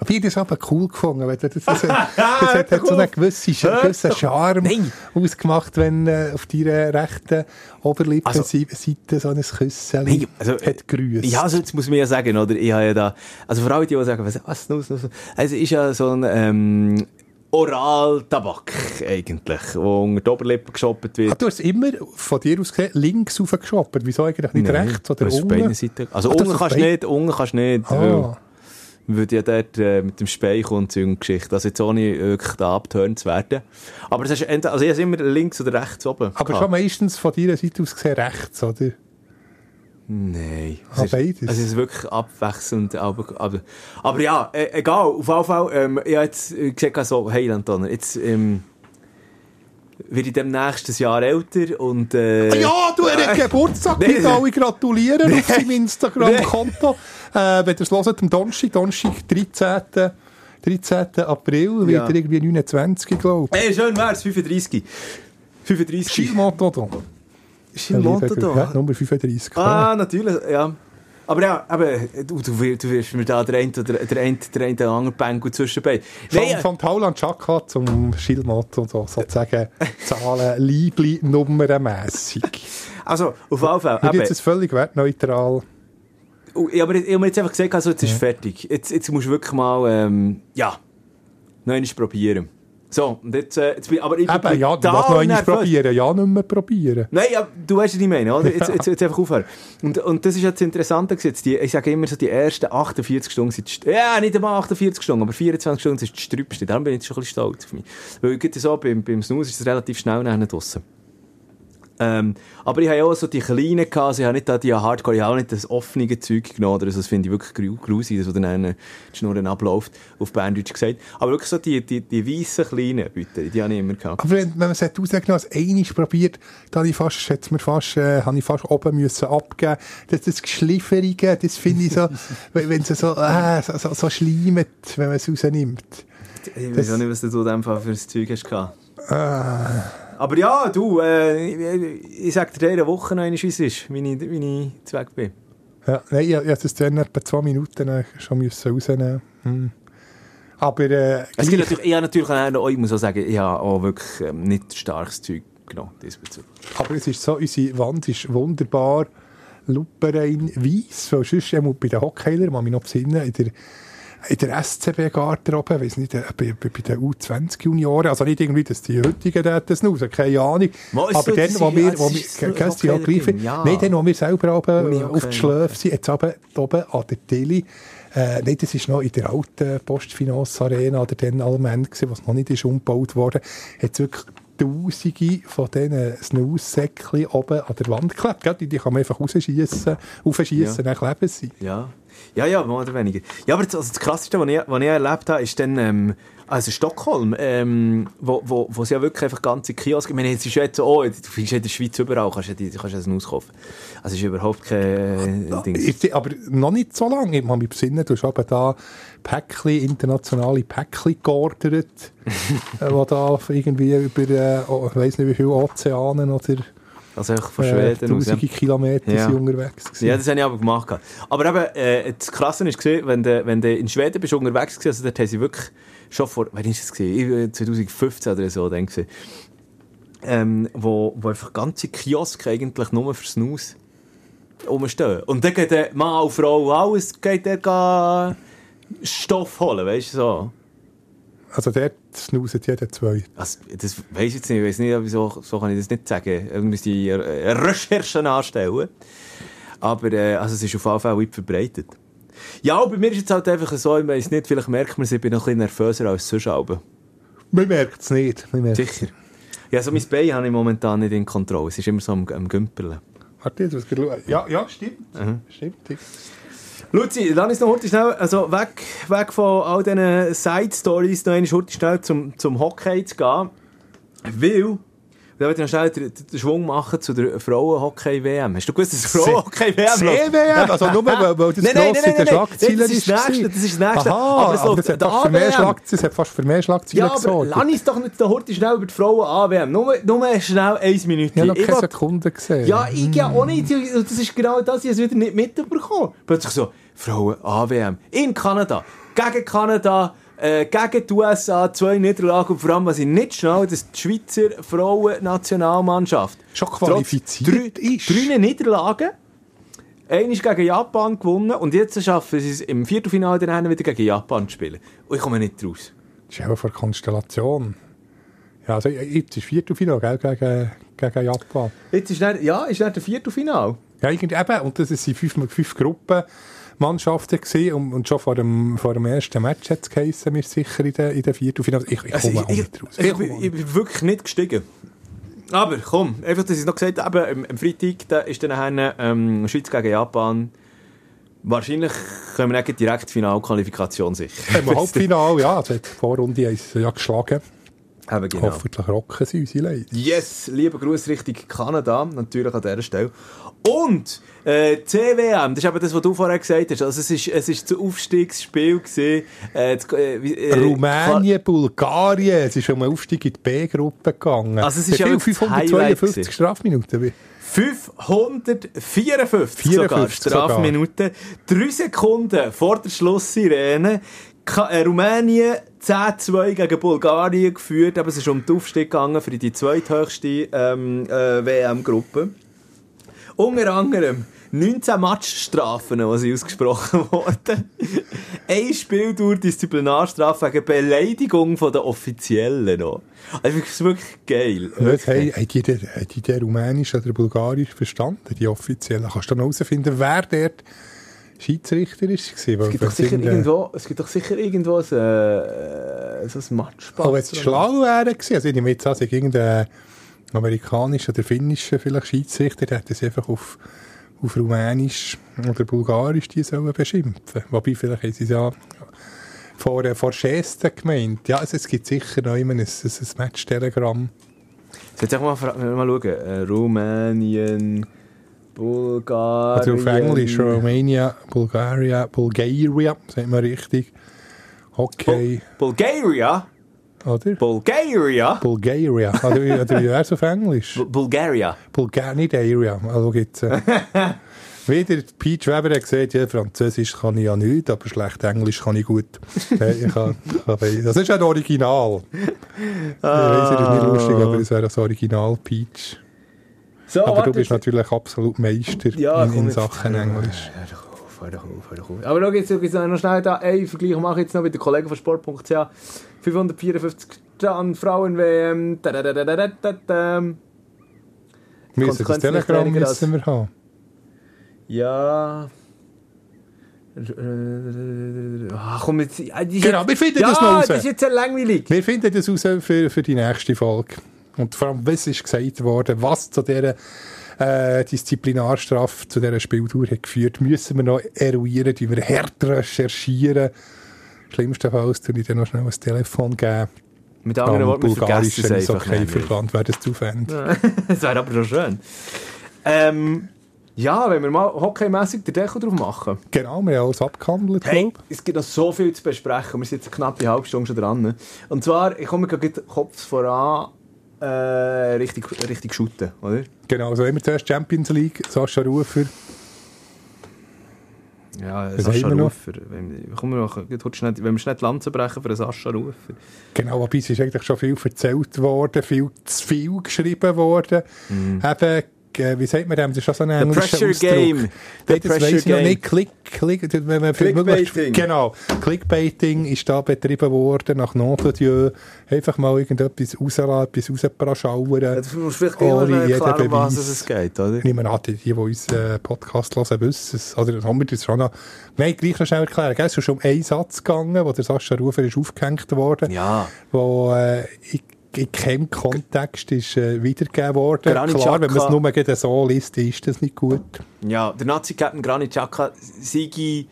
Aber ich habe das aber cool gefunden. Das, das, das, das hat, hat so einen gewissen, gewissen Charme Nein. ausgemacht, wenn äh, auf deiner rechten Oberlippenseite also, so ein Küssen Nein, also, hat grüßt. Ja, also jetzt muss man ja sagen, oder? Ich habe ja da, also vor allem die, die sagen, was, was, was, was, also ist ja so ein, ähm, Oral-Tabak eigentlich, wo unter die Oberlippe geschoppt wird. Ah, du hast immer von dir aus gesehen links rauf geschoppt. Wieso eigentlich nicht Nein, rechts oder unten? Also unten kannst du nicht, unten kannst du nicht. Ah würde ja dort äh, mit dem Speichel und so Geschichte, also jetzt ohne wirklich da abtören zu werden. Aber es ist entweder, also ich habe immer links oder rechts oben. Aber gehabt. schon meistens von deiner Seite aus gesehen rechts, oder? Nein. Ah, es beides? Also es ist wirklich abwechselnd, aber, aber, aber ja, äh, egal, auf jeden Fall, ähm, ich habe jetzt gesagt, so, hey Anton, jetzt, ähm, werde ich demnächst Jahr älter und... Äh, ja, du hast äh, Geburtstag, nee, alle gratulieren nee, auf seinem Instagram-Konto. Nee. Äh, wenn ihr es hört, am Donnerstag, Donnerstag, 13. 13. April, ja. wird er irgendwie 29, glaube ich. Hey, schön wär's, 35. 35. Gilles Montodon. Gilles Montodon? Ja, Nummer 35. Ah, natürlich, ja. Aber ja, aber, du, du, du wirst mir da der oder der eine, der eine, der andere Bengel zwischenbei. Von, nee, von Tauland Chaka zum Schildmotto so, sozusagen Zahlen, Liebli, nummernmässig. Also, auf jeden Fall. Mir ist es völlig wertneutral. Oh, ja, aber ich, ich habe mir jetzt einfach gesagt, also, jetzt ist ja. fertig. Jetzt, jetzt musst du wirklich mal, ähm, ja, noch probieren. So, und jetzt, äh, jetzt bin, aber ich bin Eben, ja, du musst noch einmal probieren, ja, nicht mehr probieren. Nein, ja, du weißt, was ich meine, oder? Jetzt, jetzt, jetzt einfach aufhören. Und, und das ist jetzt interessant, jetzt die, ich sage immer so, die ersten 48 Stunden sind, ja, nicht einmal 48 Stunden, aber 24 Stunden sind das Strübste. Darum bin ich jetzt schon ein bisschen stolz auf mich. Weil, so, beim, beim Snooze ist es relativ schnell nachher draussen. Ähm, aber ich habe auch so die kleinen gehabt, also ich habe nicht da die Hardcore, ich habe auch nicht das offene Zeug genommen, oder also das finde ich wirklich grusig, dass dann eine Schnurren abläuft, auf Berndeutsch gesagt. Aber wirklich so die, die, die weißen kleinen, bitte, die habe ich immer gehabt. Aber wenn, wenn man es hat rausgenommen, als einiges probiert, da habe ich fast, mir fast, äh, habe ich fast oben müssen abgeben. Das, das Geschlifferige, das finde ich so, wenn es so, äh, so, so, so schleimet, wenn man es rausnimmt. Ich weiß auch nicht, was du da für ein Zeug hast gehabt. Äh. Aber ja, du, äh, ich, ich sag dir in einer Woche noch, wie es ist, wie ich, wie ich zu bin. Ja, nein, ich, ich das dann etwa zwei Minuten schon müssen rausnehmen hm. Aber äh, es gibt natürlich, ich, natürlich auch, ich muss auch sagen, ich habe auch wirklich ähm, nicht starkes Zeug genommen diesbezüglich. Aber es ist so, unsere Wand ist wunderbar luperein weiss, weil sonst bei den Hockeyern, man mich noch besinnen, in der in der SCB-Garderobe, weiß nicht, äh, bei, bei, den U20-Junioren, also nicht irgendwie, dass die heutigen das raus, keine Ahnung. aber dann, wo wir, wo wir, kennst du ja gleich, nein, dann, wo wir selber oben okay. auf die Schläfe sind, jetzt oben, oben an der Tilly, äh, nein, das war noch in der alten Postfinance Arena, oder dann Allmend, was noch nicht ist umgebaut wurde, hat wirklich Tausende von diesen Snooze-Säckchen oben an der Wand geklebt. Die, die kann man einfach rausschießen, aufschießen, ja. dann kleben sie. Ja. Ja, ja, mehr oder weniger. Ja, aber das, also das Krasseste, was ich, was ich erlebt habe, ist dann, ähm, also Stockholm, ähm, wo, wo, wo es ja wirklich einfach ganze Kiosk, ich meine, es ist jetzt so, oh, du findest in der Schweiz überall, kannst du kannst ein Snus kaufen. Also es ist überhaupt kein äh, Ding. Ist, aber noch nicht so lange, ich muss mich besinnen, du hast aber da Päckchen, internationale Päckchen geordert, äh, wo da irgendwie über, äh, oh, ich weiss nicht wie viele Ozeanen oder also von Schweden äh, Tausende Kilometer ja. unterwegs gewesen. Ja, das habe ich aber gemacht. Aber eben, äh, das Krasse ist wenn du, wenn du in Schweden bist unterwegs gewesen, also dort haben sie wirklich schon vor, wann ist das gesehen? 2015 oder so, dann gesehen. Ähm, wo, wo einfach ganze Kioske eigentlich nur für Snus rumstehen. Und dann geht der Mann und Frau alles, geht der Stoff holen, weißt du so. Also dort snuset jeder zwei. Also, das weiss ich jetzt nicht. Ich weiss nicht, wieso so kann ich das nicht sagen. Ich müsste Recherchen anstellen. Aber äh, also es ist auf jeden Fall weit verbreitet. Ja, bei mir ist es halt einfach so, ich weiss nicht, vielleicht merkt man es, ich bin noch ein bisschen nervöser als sonst. Man merkt es nicht. Sicher. Ja, so mein Bein habe ich momentan nicht in Kontrolle. Es ist immer so am, am Gümpeln. Warte, jetzt, was ja, ja, stimmt. Stimmt. Luzi, lass uns noch heute schnell, also weg, weg von all diesen Side-Stories, noch einmal heute schnell zum, zum Hockey zu gehen. Weil, da wollte ich noch schnell den, Schwung machen zu der Frauen-Hockey-WM. Hast du gewusst, dass Frauen-Hockey-WM CWM, also nur weil, weil das Nein, nein, nein, nein, nein. Das ist das Nächste, das ist das Nächste. Aha, Aber es aber das hat, fast für mehr das hat fast für mehr Schlagzeilen Ja, aber gesorgt. lass uns doch nicht heute schnell über die Frauen anwärmen. Nur, nur schnell ein Minute. Ich habe noch Ich keine will- Sekunde gesehen. Ja, ich ja auch nicht. Das ist genau das, ich habe es wieder nicht mitbekommen. Plötzlich so, Frauen AWM in Kanada, gegen Kanada, äh, gegen die USA, zwei Niederlagen und vor allem, was ich nicht schnell, dass die Schweizer Frauen-Nationalmannschaft Schon qualifiziert drei, ist. Drei Niederlagen, eine ist gegen Japan gewonnen und jetzt schaffen sie es im Viertelfinale dann wieder gegen Japan zu spielen. Und ich komme nicht raus. Das ist auch von der Konstellation. Ja, also jetzt ist Viertelfinale gell, gegen, gegen Japan. Jetzt ist dann, ja, ist dann der Viertelfinale. Ja, irgendwie eben. Und das sind fünf, fünf Gruppenmannschaften gewesen. Und, und schon vor dem, vor dem ersten Match hat es geheißen, wir sicher in der, in der Viertelfinale. Ich, ich Also komme auch ich, nicht raus. ich, ich, bin- ich bin wirklich nicht gestiegen. Aber komm, einfach, dass ich es noch gesagt habe, am, am Freitag da ist dann ähm, Schweiz gegen Japan. Wahrscheinlich können wir nicht direkt Finalqualifikation sicher. Im Halbfinale, ja, also die Vorrunde sie ja geschlagen. Eben genau. Hoffentlich rocken sie unsere Leute. Yes, lieber Gruß Richtung Kanada, natürlich an dieser Stelle. Und äh, CWM, das ist eben das, was du vorher gesagt hast. Also es ist, es ist das Aufstiegsspiel gewesen. Äh, das, äh, äh, Rumänien, Bulgarien, es ist um einen Aufstieg in die B-Gruppe gegangen. Also es ist ja viel? wirklich das Highlight 552 gewesen. Strafminuten. Wie? 554 sogar 54 sogar. Strafminuten. Drei Sekunden vor der Schlusssirene. Äh, Rumänien 10-2 gegen Bulgarien geführt, aber es ist um den Aufstieg gegangen für die zweithöchste ähm, äh, WM-Gruppe. Unter anderem 19 Matchstrafen, die sind ausgesprochen wurden. Ein Spiel durch Disziplinarstrafe wegen Beleidigung von den Offiziellen noch. Also, das ist wirklich geil. Jetzt, hey, haben die, den- haben die den Rumänisch oder Bulgarisch verstanden, die Offiziellen? Kannst du dann herausfinden, wer dort Schiedsrichter ist? Es gibt, doch sicher irgendwo, es gibt doch sicher irgendwo ein, äh, so ein Matchball. Aber wenn es schlau wäre, also ich nehme jetzt an, es irgendein amerikanischer oder finnischer vielleicht Schiedsrichter, der hätte es einfach auf, auf Rumänisch oder Bulgarisch die sollen beschimpfen. Wobei, vielleicht haben sie es ja vor, vor Gesten gemeint. Ja, also es gibt sicher noch immer ein, ein, ein Match-Telegramm. Jetzt mal, mal schauen. Äh, Rumänien, Bulgarien. Also auf Englisch, Romania, Bulgaria, Bulgaria, sagt man richtig. Okay, Bulgaria? Oder? Bulgaria? Bulgaria. Oder, oder wie wäre es auf Englisch? Bu- Bulgaria. Bulgar, nicht Area. Also gibt's, äh, wieder Peach Weber hat gesagt, ja, Französisch kann ich ja nicht, aber schlecht Englisch kann ich gut. Ich kann, das ist ein Original. Ich weiss, das ist nicht lustig, aber es wäre das Original Peach. So, aber warte, du bist jetzt- natürlich absolut Meister Ja, in, in jetzt. Sachen Englisch. Hör doch auf, hör doch auf, hör doch auf. Aber schau jetzt, jetzt noch schnell da einen Vergleich mache ich jetzt noch mit den Kollegen von Sport.ch. 554 Stand Frauen-WM. Wir müssen das Telegramm als- müssen wir haben. Ja. Ach, komm jetzt. Ist Genau, wir finden ja, das noch raus. das ist jetzt sehr langweilig. Wir finden das raus für, für die nächste Folge. Und vor allem, was ist gesagt worden, was zu dieser äh, Disziplinarstrafe, zu dieser Spieltour hat geführt, müssen wir noch eruieren, die wir hart recherchieren. Schlimmstenfalls tue ich dann noch schnell ein Telefon geben. Mit anderen Worten, wir vergessen es einfach. okay, nicht. Verband wäre das zu das wäre aber schon schön. Ähm, ja, wenn wir mal hockeymässig den Deckel drauf machen. Genau, wir haben alles abgehandelt, Hey, glaub. es gibt noch so viel zu besprechen. Wir sind jetzt knapp eine halbe Stunde schon dran. Und zwar, ich komme gerade Kopf voran, äh, richtig, richtig shooten, oder? Genau, also immer zuerst Champions League, Sascha Rufer. Ja, Was Sascha noch? Rufer. Wenn, komm, schnell, wenn wir schnell die Lanze brechen für den Sascha Rufer. Genau, aber es ist eigentlich schon viel erzählt worden, viel zu viel geschrieben worden. Eben, äh, wie sagt man dem? Das ist schon so ein englischer pressure Ausdruck. game. The das pressure weiss ich noch nicht. Click, click, wenn man Clickbaiting. Genau. Clickbaiting ist da betrieben worden, nach Nom Dieu. Einfach mal irgendetwas rauslassen, etwas rauspraschauern. Jetzt musst du vielleicht gleich mal Ohne jeden erklären, um was Beweis. es geht, oder? Ich nehme an, die, die, die unseren Podcast hören, wissen es. Oder das haben wir das schon noch... Nein, gleich noch schnell erklären. Gell? Es ist schon um einen Satz gegangen, wo der Sascha Rufer ist aufgehängt worden Ja. wo äh, ich in keinem Kontext ist äh, wiedergegeben worden. Granit Klar, wenn man es nur gerade so liest, ist das nicht gut. Ja, der Nazi-Captain Granit Xhaka, Sigi,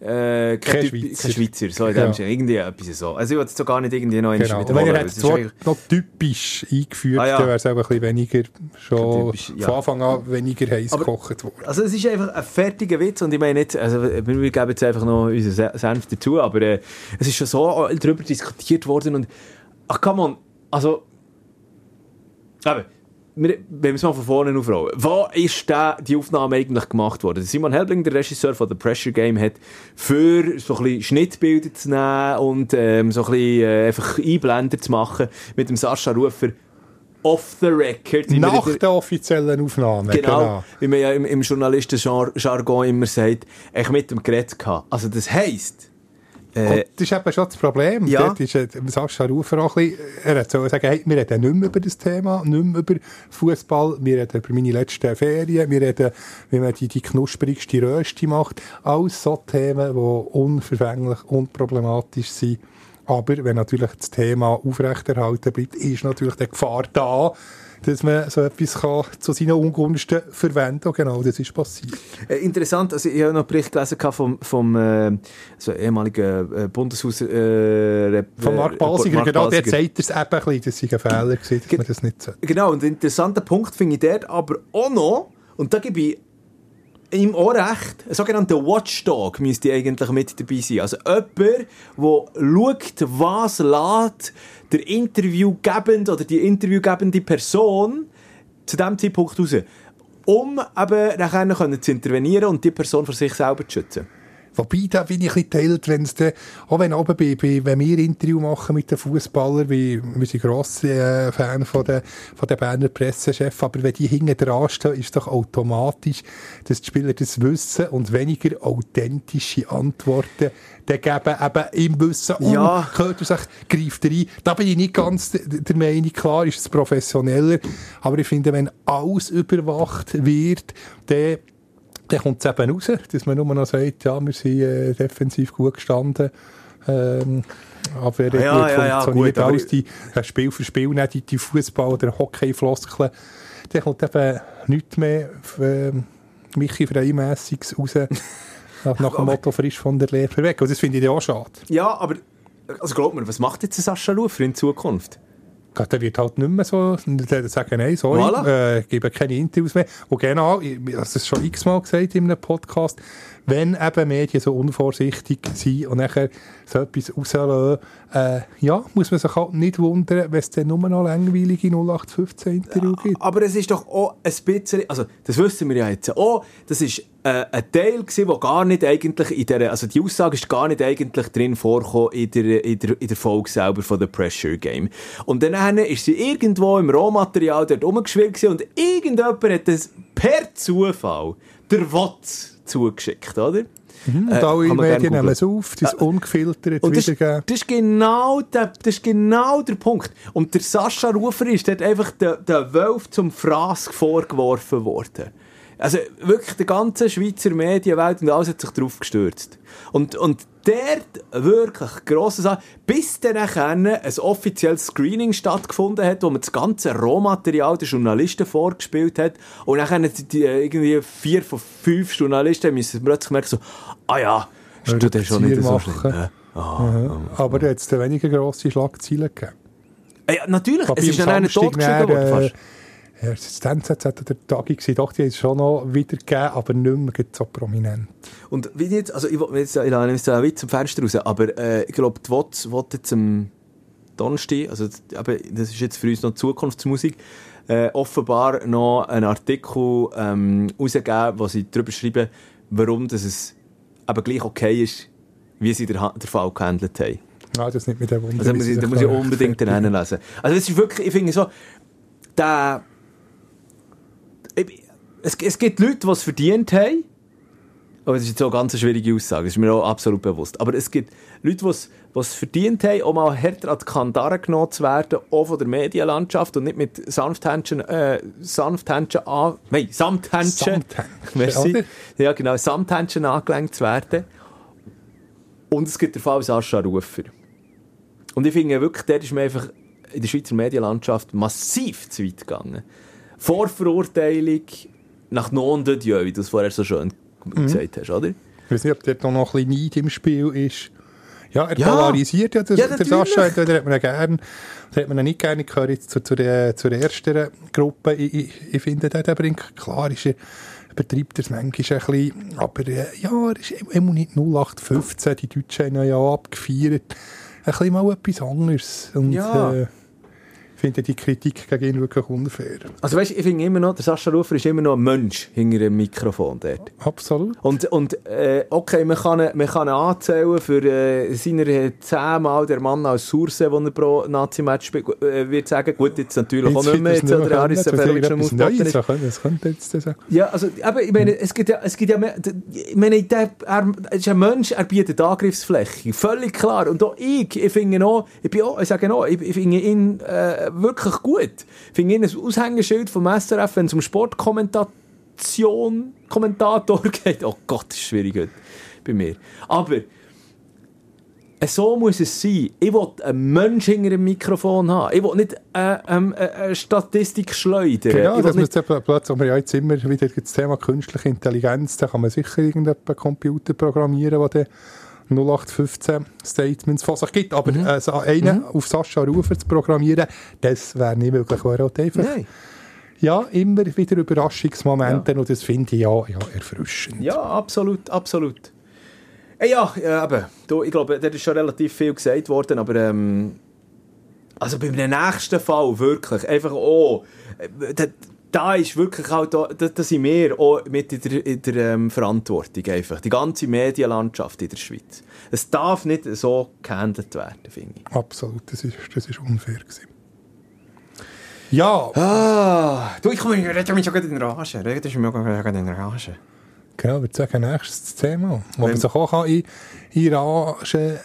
äh, kein, Schweizer. kein Schweizer, so in Ja. dem Sinne. Irgendwie etwas so. Also ich wollte es so gar nicht irgendwie noch Genau. Und wenn er das Wort eigentlich- noch typisch eingeführt, Ah, ja. dann wäre es auch ein bisschen weniger, schon Typisch, ja. von Anfang an weniger heiß gekocht worden. Also es ist einfach ein fertiger Witz und ich meine nicht, also wir geben jetzt einfach noch unseren Se- Senf dazu, aber äh, es ist schon so darüber diskutiert worden und ach come on, also eben, wir, wenn wir es mal von vorne aufrollen, wo ist da die Aufnahme eigentlich gemacht worden? Simon Helbling, der Regisseur von The Pressure Game, hat für so ein bisschen Schnittbilder zu nehmen und ähm, so ein bisschen äh, einfach Einblender zu machen mit dem Sascha Rufer off the record. Nach wieder- der offiziellen Aufnahme, Genau, wie man ja im, im Journalisten-Jargon immer sagt, ich mit dem Gerät gehabt. Also das heisst, äh, das ist eben schon das Problem. Ja. Dort ist äh, Sascha Rufer auch ein bisschen, er hat so sagen, hey, wir reden nicht mehr über das Thema, nicht mehr über Fußball, wir reden über meine letzten Ferien, wir reden, wie man die, die knusprigste Rösti macht. Alles so Themen, die unverfänglich, unproblematisch sind. Aber wenn natürlich das Thema aufrechterhalten bleibt, ist natürlich die Gefahr da, dass man so etwas kann zu seinen Ungunsten verwenden kann. Genau, das ist passiert. äh, interessant, also ich habe noch einen Bericht gelesen vom, vom äh, so ehemaligen äh, Bundeshaus... Äh, Rep- Von Mark äh, Balsiger, genau, der zeigt es eben ein bisschen, das sei ein Fehler gewesen, dass man das nicht sollte. Genau, und ein interessanter Punkt finde ich dort aber auch noch, und da gebe ich ihm auch recht, ein sogenannter Watchdog müsste eigentlich mit dabei sein. Also jemand, der schaut, was lässt der Interviewgebende oder die interviewgebende Person zu diesem Zeitpunkt raus, um eben nachher zu intervenieren und die Person vor sich selber zu schützen. Wobei, da bin ich ein bisschen teilt, wenn es auch wenn oben bei, bei, wenn wir Interview machen mit den Fußballern, wie, wir sind grosse äh, Fan von der, von der Berner Pressechef, aber wenn die hinten dran stehen, ist doch automatisch, dass die Spieler das wissen und weniger authentische Antworten dann geben, eben im Wissen, oh, Ja. gehört er sich, greift er ein. Da bin ich nicht ganz der Meinung, klar ist es professioneller, aber ich finde, wenn alles überwacht wird, dann dann kommt es eben raus, dass man nur noch sagt, ja, wir sind äh, defensiv gut gestanden. Ähm, aber er Ah, ja, gut ja, ja, funktioniert gut, aber alles die äh, Spiel für Spiel, nicht die, die Fußball- oder Hockey-Floskeln. Dann kommt eben nichts mehr äh, Michi Freimässiges raus. nach, dem Motto frisch von der Lehre weg. Und das finde ich ja auch schade. Ja, aber also glaub mir, was macht jetzt Sascha Rufer in Zukunft? Der wird halt nicht mehr so der sagen, nein, sorry, Voilà. äh, gebe keine Interviews mehr. Und genau, ich habe es schon x-mal gesagt in einem Podcast, wenn eben Medien so unvorsichtig sind und nachher so etwas rauslassen, äh, ja, muss man sich halt nicht wundern, wenn es dann nur noch langweilige 0815-Interview gibt. Aber es ist doch auch ein bisschen, also das wissen wir ja jetzt auch, das ist äh, ein Teil gewesen, wo gar nicht eigentlich in der, also die Aussage ist gar nicht eigentlich drin vorgekommen in der, in der, in der Folge selber von der Pressure Game. Und dann ist sie irgendwo im Rohmaterial dort rumgeschwirrt und irgendjemand hat das per Zufall der Wotz zugeschickt, oder? Und Äh, alle Medien nehmen es auf, das ungefiltert Und das, wiedergeben. das, ist genau der, das ist genau der Punkt. Und der Sascha Rufer ist dort einfach der, der Wolf zum Fraß vorgeworfen worden. Also wirklich die ganze Schweizer Medienwelt und alles hat sich drauf gestürzt. Und, und dort wirklich grosse Sache, bis dann ein offizielles Screening stattgefunden hat, wo man das ganze Rohmaterial der Journalisten vorgespielt hat und dann die, die, irgendwie vier von fünf Journalisten müssen plötzlich merken so, ah ja, ist du das schon nicht so schlimm. machen. Ja. Ah, Aber da hat es weniger grosse Schlagzeilen gegeben. Ah. Ja, natürlich, Wobei es ist dann einer totgeschrieben worden. äh, NZZ oder der gewesen. Doch, die haben es schon noch wiedergegeben, aber nicht mehr so prominent. Und wie jetzt, also ich, will jetzt, ich jetzt einen Witz zum Fenster raus, aber äh, ich glaube, die WOTS will jetzt am Donnerstag, also das- eben, das ist jetzt für uns noch Zukunftsmusik, äh, offenbar noch einen Artikel ähm, rausgeben, wo sie darüber schreiben, warum das es eben gleich okay ist, wie sie den, den Fall gehandelt haben. Ja, das nicht mit dem Wunder. Also da muss ich, da muss ich unbedingt den lesen. Also das ist wirklich, ich finde so, der, es, es gibt Leute, die es verdient haben, aber das ist jetzt auch eine ganz schwierige Aussage, das ist mir auch absolut bewusst. Aber es gibt Leute, die es, die es verdient haben, auch mal härter an die Kandare genommen zu werden, auch von der Medienlandschaft und nicht mit Sanfthändchen, äh, Sanfthändchen an, nein, Samthändchen, merci, ja genau, Samthändchen angelenkt zu werden. Und es gibt den Fall Sascha Rufer. Und ich finde wirklich, dort ist mir einfach in der Schweizer Medienlandschaft massiv zu weit gegangen. Vorverurteilung nach non de Dieu, wie du es vorher so schön Mhm. gesagt hast, oder? Ich weiß nicht, ob dort noch ein bisschen Neid im Spiel ist. Ja, er Ja. polarisiert ja, der, Ja, der. Sascha, entweder hat man ihn gern, oder hat man ihn nicht gerne. Ich gehöre jetzt zu, zu, der, zu der ersten Gruppe. Ich, ich, ich finde, der, der bringt, klar, ist er, betreibt er es manchmal ein bisschen, aber äh, ja, er ist immer nicht 0815, die Deutschen haben ihn ja abgefeiert. Ein bisschen mal etwas anderes. Und Ja. äh, finde die Kritik gegen ihn wirklich unfair. Also weißt, ich finde immer noch, der Sascha Rufer ist immer noch ein Mensch hinter dem Mikrofon dort. Absolut. Und, und äh, okay, man kann, man kann anzählen für äh, seine äh, zehnmal der Mann als Source, den er pro Nazi-Match spielt, äh, wird sagen, gut, jetzt natürlich auch nicht mehr, jetzt soll der Haris Seferovic noch ausboten ist. Das könnte jetzt das. Ja, also, aber ich meine, es gibt ja, es gibt ja mehr, ich meine, der, er, er ist ein Mensch, er bietet Angriffsfläche, völlig klar. Und auch ich, ich finde auch, ich bin auch, ich sage auch, ich, ich finde ihn äh, wirklich gut. Ich finde ihn ein Aushängeschild vom SRF, wenn es um Sportkommentation, Kommentator geht. Oh Gott, das ist schwierig heute bei mir. Aber, äh, so muss es sein. Ich will einen Mensch hinter dem Mikrofon haben. Ich will nicht äh, ähm, äh, eine Statistik schleudern. Genau, ich will das nicht muss eben plötzlich, haben wir ja jetzt immer wieder das Thema künstliche Intelligenz, da kann man sicher irgendeinen Computer programmieren, der dann 0815 Statements von sich gibt. Aber Mhm. äh, einen auf Sascha Rufer zu programmieren, das wäre nicht möglich. Wäre halt einfach, Nein. Ja, immer wieder Überraschungsmomente und das finde ich ja, ja erfrischend. Ja, absolut, absolut. Äh, ja, ja, eben. Du, ich glaube, da ist schon relativ viel gesagt worden, aber ähm, also beim nächsten Fall wirklich einfach oh, da, ist wirklich auch da, da, sind wir auch mit in der, in der ähm, Verantwortung einfach. Die ganze Medienlandschaft in der Schweiz. Es darf nicht so gehandelt werden, finde ich. Absolut, das ist, das ist unfair gewesen. Ja, Ah, du, ich komme ich rede mich schon gerade in Rage. Rede mich schon gerade in Rage. Genau, würde sagen, nächstes Thema. Wo man sich auch kann in, in Rage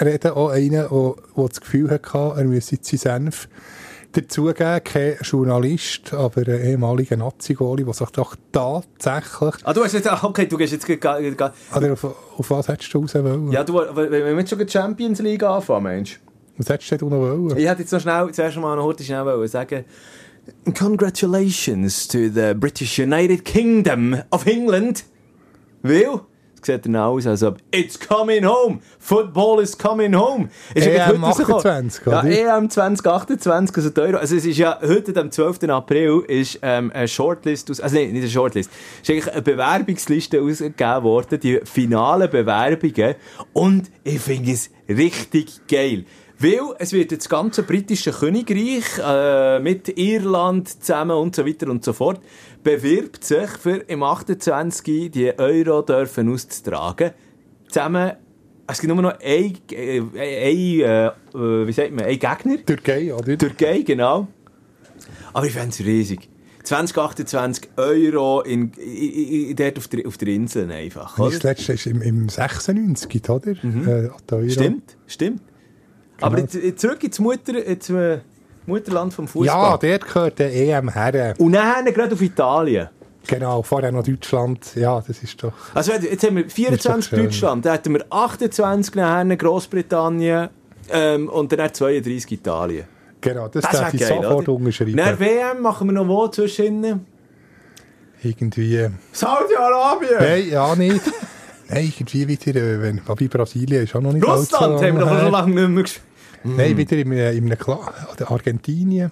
reden auch einer, der, der das Gefühl hatte, er müsse jetzt seinen Senf dazugeben. Kein Journalist, aber ein ehemaliger Nazi-Goli, der sich doch tatsächlich... Ah, du hast jetzt, ah, okay, du gehst jetzt Oder auf, auf was hättest du raus wollen? Ja, du, wenn wir jetzt schon die Champions League anfangen, Mensch. Was hättest du noch wollen? Ich hätte jetzt noch schnell, zuerst mal noch heute schnell wollen sagen, Congratulations to the British United Kingdom of England. Weil, es sieht dann aus, als ob It's coming home. Football is coming home. Ist EM gerade heute rausgekommen. 28, Ja? EM 2028, also die Euro. Also es ist ja, heute am 12. April ist ähm, eine Shortlist aus, also nein, nicht eine Shortlist, ist eigentlich eine Bewerbungsliste ausgegeben worden, die finalen Bewerbungen. Und ich finde es richtig geil. Weil es wird jetzt das ganze britische Königreich äh, mit Irland zusammen und so weiter und so fort bewirbt sich für im 28 die Euro dürfen auszutragen. Zusammen, es gibt nur noch ein, äh, ein äh, äh, wie sagt man, ein Gegner. Türkei, oder? Türkei, genau. Aber ich fände es riesig. 2028 Euro in, in, in, dort auf der, auf der Insel einfach. Das Oder? letzte ist im, im 96, oder? Äh, die Euro. Stimmt, stimmt. Aber jetzt, jetzt zurück ins, Mutter, ins äh, Mutterland vom Fußball. Ja, dort gehört der EM her. Und dann gerade auf Italien. Genau, vorher noch Deutschland. Ja, das ist doch... Also jetzt haben wir 24 Ist doch schön. Deutschland, dann hätten wir 28 nachher Großbritannien ähm, und dann 32 Italien. Genau, das, Das darf ich geil, sofort oder? unterschreiben. Dann WM machen wir noch wo zwischen Irgendwie... Saudi-Arabien. Nein, ja, nicht. Nein, irgendwie wieder... Wenn, wobei Brasilien ist auch noch nicht Russland haben wir doch schon lange nicht mehr gespielt. Nein, wieder in, in einem Kla Argentinien.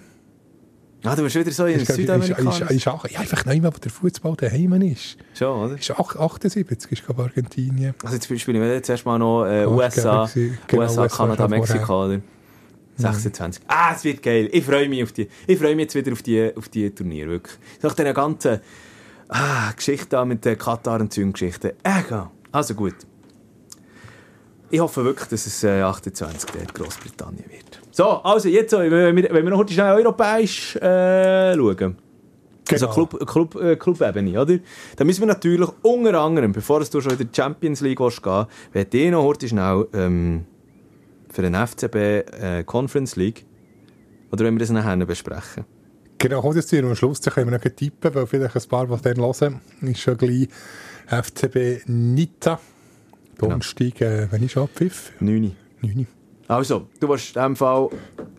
Ah, du bist wieder so in Südamerika. ja, einfach neu, wo der Fußball daheim ist. Schon, oder? Ist ach- 78, ist glaube Argentinien. Also jetzt spielen wir jetzt erstmal noch äh, USA. Genau, USA, Kanada, Mexiko, oder? 26. Ah, es wird geil. Ich freue mich auf die. Ich freue mich jetzt wieder auf die, auf die Turnier, wirklich. Nach dieser ganzen ah, Geschichte mit den Katar und Züng-Geschichten. Egal. Also gut. Ich hoffe wirklich, dass es äh, 28 dort Großbritannien wird. So, also jetzt, so, wenn wir, wenn wir noch heute schnell europäisch äh, schauen. Also Genau. Club, Club, äh, Club-Ebene, oder? Da müssen wir natürlich unter anderem, bevor es du schon in die Champions League willst gehen willst, ich noch heute schnell ähm, für den FCB äh, Conference League, oder wenn wir das nachher besprechen? Genau, kommt jetzt hier am Schluss, da können wir noch tippen, weil vielleicht ein paar, die dann hören, ist schon gleich FCB Nita. Genau. Donnerstag, äh, wenn ich abpfiff. 9. 9. Also, du willst in diesem Fall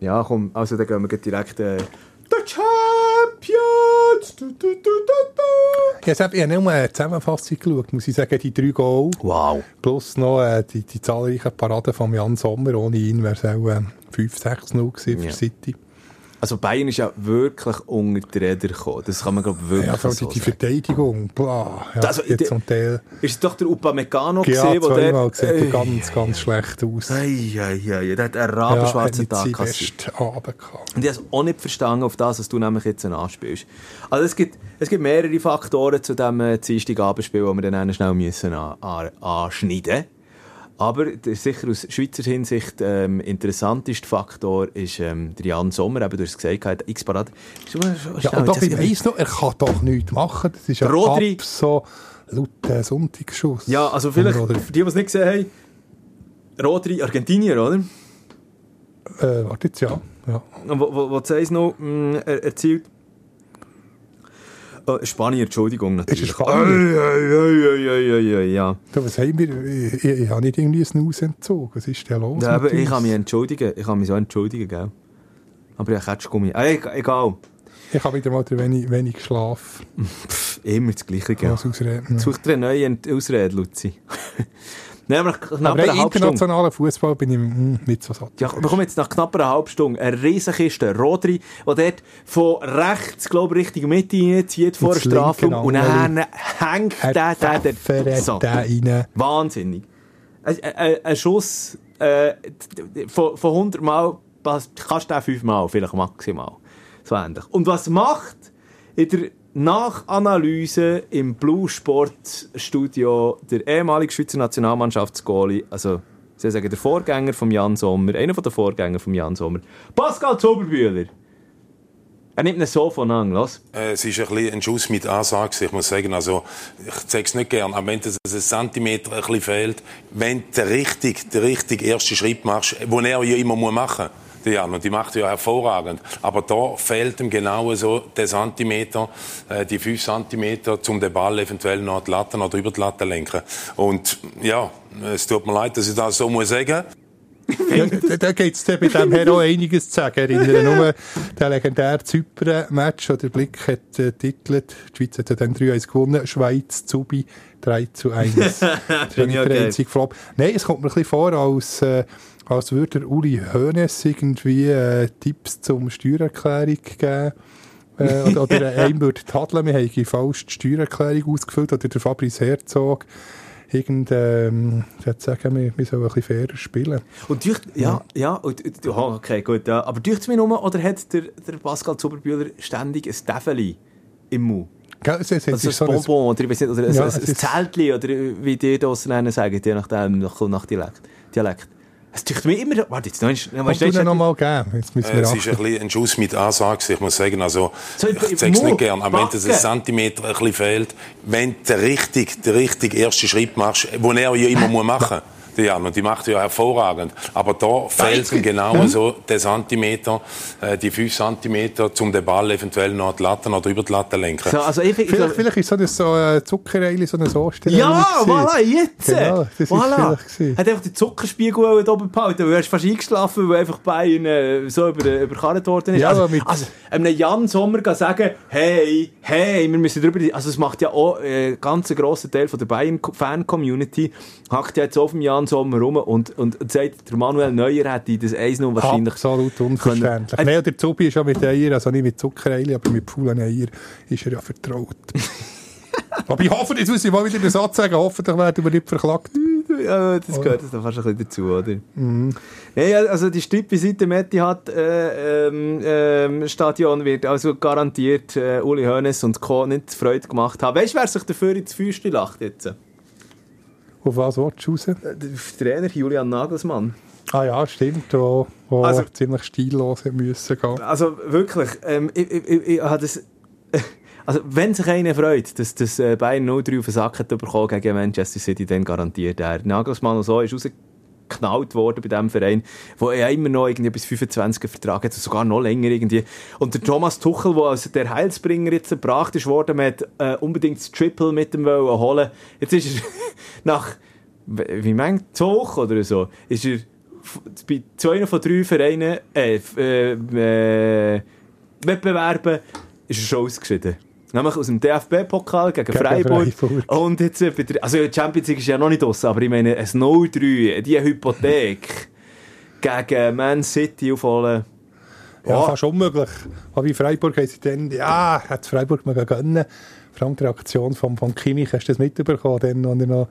Ja, komm, also dann gehen wir direkt... Äh, The Champions! Du, du, du, ja, ich habe nur eine Zusammenfassung geschaut, muss ich sagen, die drei Goal. Wow. Plus noch äh, die, die zahlreichen Paraden von Jan Sommer. Ohne ihn wäre es auch äh, 5-6-0 gewesen für ja. City. Also Bayern ist ja wirklich unter die Räder gekommen. Das kann man glaube ich wirklich ja, so die, die Verteidigung, bla, ja, also, jetzt zum Teil. Ist es doch der Upamecano ja, gesehen, wo der... sieht äh, ganz, ganz schlecht aus. Ei, ei, ei, der hat einen rabenschwarzen ja, Tag kassiert. Und ich habe es auch nicht verstanden, auf das, was du nämlich jetzt anspielst. Also es gibt, es gibt mehrere Faktoren zu diesem äh, Dienstagabendspiel, die wir dann schnell müssen an, an, anschneiden müssen. Aber sicher aus Schweizer Hinsicht ähm, interessanteste Faktor ist ähm, der Jan Sommer, eben, du hast es gesagt, hat x Parade. Ja, und ich weiss noch, er kann doch nichts machen. Das ist ein Rodri. absoluter Sonntagsschuss. Ja, also vielleicht, für die, die es nicht gesehen haben, Rodri, Argentinier, oder? Äh, warte jetzt, ja. ja. Wo, wo du noch, mh, er, erzielt Oh, Spanier, Entschuldigung, natürlich. Ist Spanier? Ja, ja, ja, ja, ja. Du, was haben wir? Ich, ich, ich habe nicht irgendwie einen Snus entzogen. Was ist denn los? Ja, aber ich kann mich entschuldigen. Ich kann mich so entschuldigen, gell? Aber ich habe Gummi. Ah, egal. Ich habe wieder mal wenig, wenig Schlaf. Pff, immer das Gleiche, gell? Ausreden. Such dir eine neue Ausrede, Luzi. Nach aber im internationalen Fußball bin ich hm, nicht so satt. Ja, wir kommen jetzt nach knapp einer halben Stunde eine Riesenkiste Rodri, der dort von rechts, glaube ich, Richtung Mitte zieht vor der Strafraum und dann hängt der, der, der, der so. rein. Wahnsinnig. Ein, ein, ein Schuss äh, von, von 100 Mal kannst du den 5 Mal, vielleicht maximal. So ähnlich. Und was macht in der Nachanalyse im Blue Sport Studio der ehemalige Schweizer Nationalmannschaftsgoalie, also Sie sagen der Vorgänger von Jan Sommer, einer der Vorgänger von Jan Sommer, Pascal Zoberbühler. Er nimmt ihn so von an, los. Es ist ein, bisschen ein Schuss mit Ansage, ich muss sagen. Also, ich zeige es nicht gern, aber wenn es ein Zentimeter ein fehlt, wenn du den richtigen, den richtigen ersten Schritt machst, den er ja immer machen muss, die Jan, und die macht ja hervorragend. Aber da fehlt ihm genau so der Zentimeter, äh, die fünf Zentimeter, um den Ball eventuell noch die Latte oder über die Latte lenken. Und ja, es tut mir leid, dass ich das so muss sagen ja, da gibt es bei dem her auch einiges zu sagen. Erinnere nur den legendären Zypern-Match, der Blick hat äh, titelt, die Schweiz hat dann 3-1 gewonnen, Schweiz, Zubi 3 zu 1. das ist nicht der einzige Flop. Nein, es kommt mir ein bisschen vor, als äh, als würde der Uli Hoeneß irgendwie äh, Tipps zum Steuererklärung geben. äh, oder, oder einem würde tadeln, wir haben falsch die Steuererklärung ausgefüllt, oder der Fabrice Herzog irgend, ähm, sagen, wir, wir sollen ein bisschen fairer spielen. Und durch, ja, ja, und, okay, gut, ja. aber durch mir nur, oder hat der, der Pascal Zuberbühler ständig ein Täfeli im Mund? Ja, es, es, also ein Bonbon oder, oder, ein, ja, ein, ein Zeltli oder wie die das nennen sagen, je nachdem, nach, nach Dialekt. Dialekt. Es tut mir immer... Warte, jetzt noch, noch, weißt, du noch mal geben? Jetzt müssen wir äh, es ist ein, bisschen ein Schuss mit Ansage, ich muss sagen. Also, so, ich zeige es nicht gern, aber wenn es ein Zentimeter ein bisschen fehlt, wenn du den richtigen, den richtigen ersten Schritt machst, den er ja immer machen muss, die Jan, und die macht ja hervorragend. Aber da fehlt genau so der Zentimeter, äh, die fünf Zentimeter, um den Ball eventuell noch die Latte oder über die Latte lenken. So, also ich, vielleicht, vielleicht ist so ein so, äh, Zuckerreili, so eine Soße. Ja, voilà, jetzt! Genau, das voilà. ist Hat einfach den Zuckerspiegel oben behalten, du wärst fast eingeschlafen, weil einfach Bayern äh, so über, überkarrt worden ist. Ja, also, mit also einem Jan Sommer sagen, hey, hey, wir müssen drüber... Also es macht ja auch äh, ganz einen grossen Teil von der Bayern-Fan-Community, hackt ja jetzt auf dem Jan ganzen Sommer rum und, und, und sagt, der Manuel Neuer hätte das 1-0 wahrscheinlich... Absolut unverständlich. Nein, der Zubi ist ja mit Eier, also nicht mit Zuckereili, aber mit faulen Eier ist er ja vertraut. aber ich hoffe, jetzt muss ich mal wieder den Satz sagen, hoffentlich werden wir nicht verklagt. Ja, das gehört das fast ein bisschen dazu, oder? Mhm. Ja, also die Stippe seit dem Etihad äh, ähm, ähm, Stadion wird also garantiert äh, Uli Hoeneß und Co. nicht Freude gemacht haben. Weißt du, wer sich dafür ins Fäuste lacht jetzt? Auf was willst du raus? Der Trainer Julian Nagelsmann. Ah ja, stimmt, wo, wo also, ziemlich stillos müssen gehen. Also wirklich, ähm, ich, ich, ich, ich habe das... Also, wenn sich einer freut, dass, dass äh, Bayern 0-3 auf den Sack hat bekommen gegen Manchester City, dann garantiert er. Nagelsmann und so ist rausgeknallt worden bei diesem Verein, wo er immer noch irgendwie bis 25 Vertrag hat, sogar noch länger irgendwie. Und der Thomas Tuchel, der als der Heilsbringer jetzt erbracht ist worden, hat äh, unbedingt das Triple mit dem holen Jetzt ist er nach, wie mangt, Zoch oder so, ist er bei zwei von drei Vereinen, äh, äh, äh, Wettbewerben, ist er schon ausgeschieden. Nämlich aus dem DFB-Pokal gegen, gegen Freiburg. Freiburg. Und jetzt, also die Champions League ist ja noch nicht aus, aber ich meine, ein 0-3, die Hypothek gegen Man City aufholen. Ja, oh. fast unmöglich. Aber wie Freiburg haben sie dann, ja, hat Freiburg mal gönnen. Vor allem die Reaktion von, von Kimmich, hast du das mitbekommen, dann, als er noch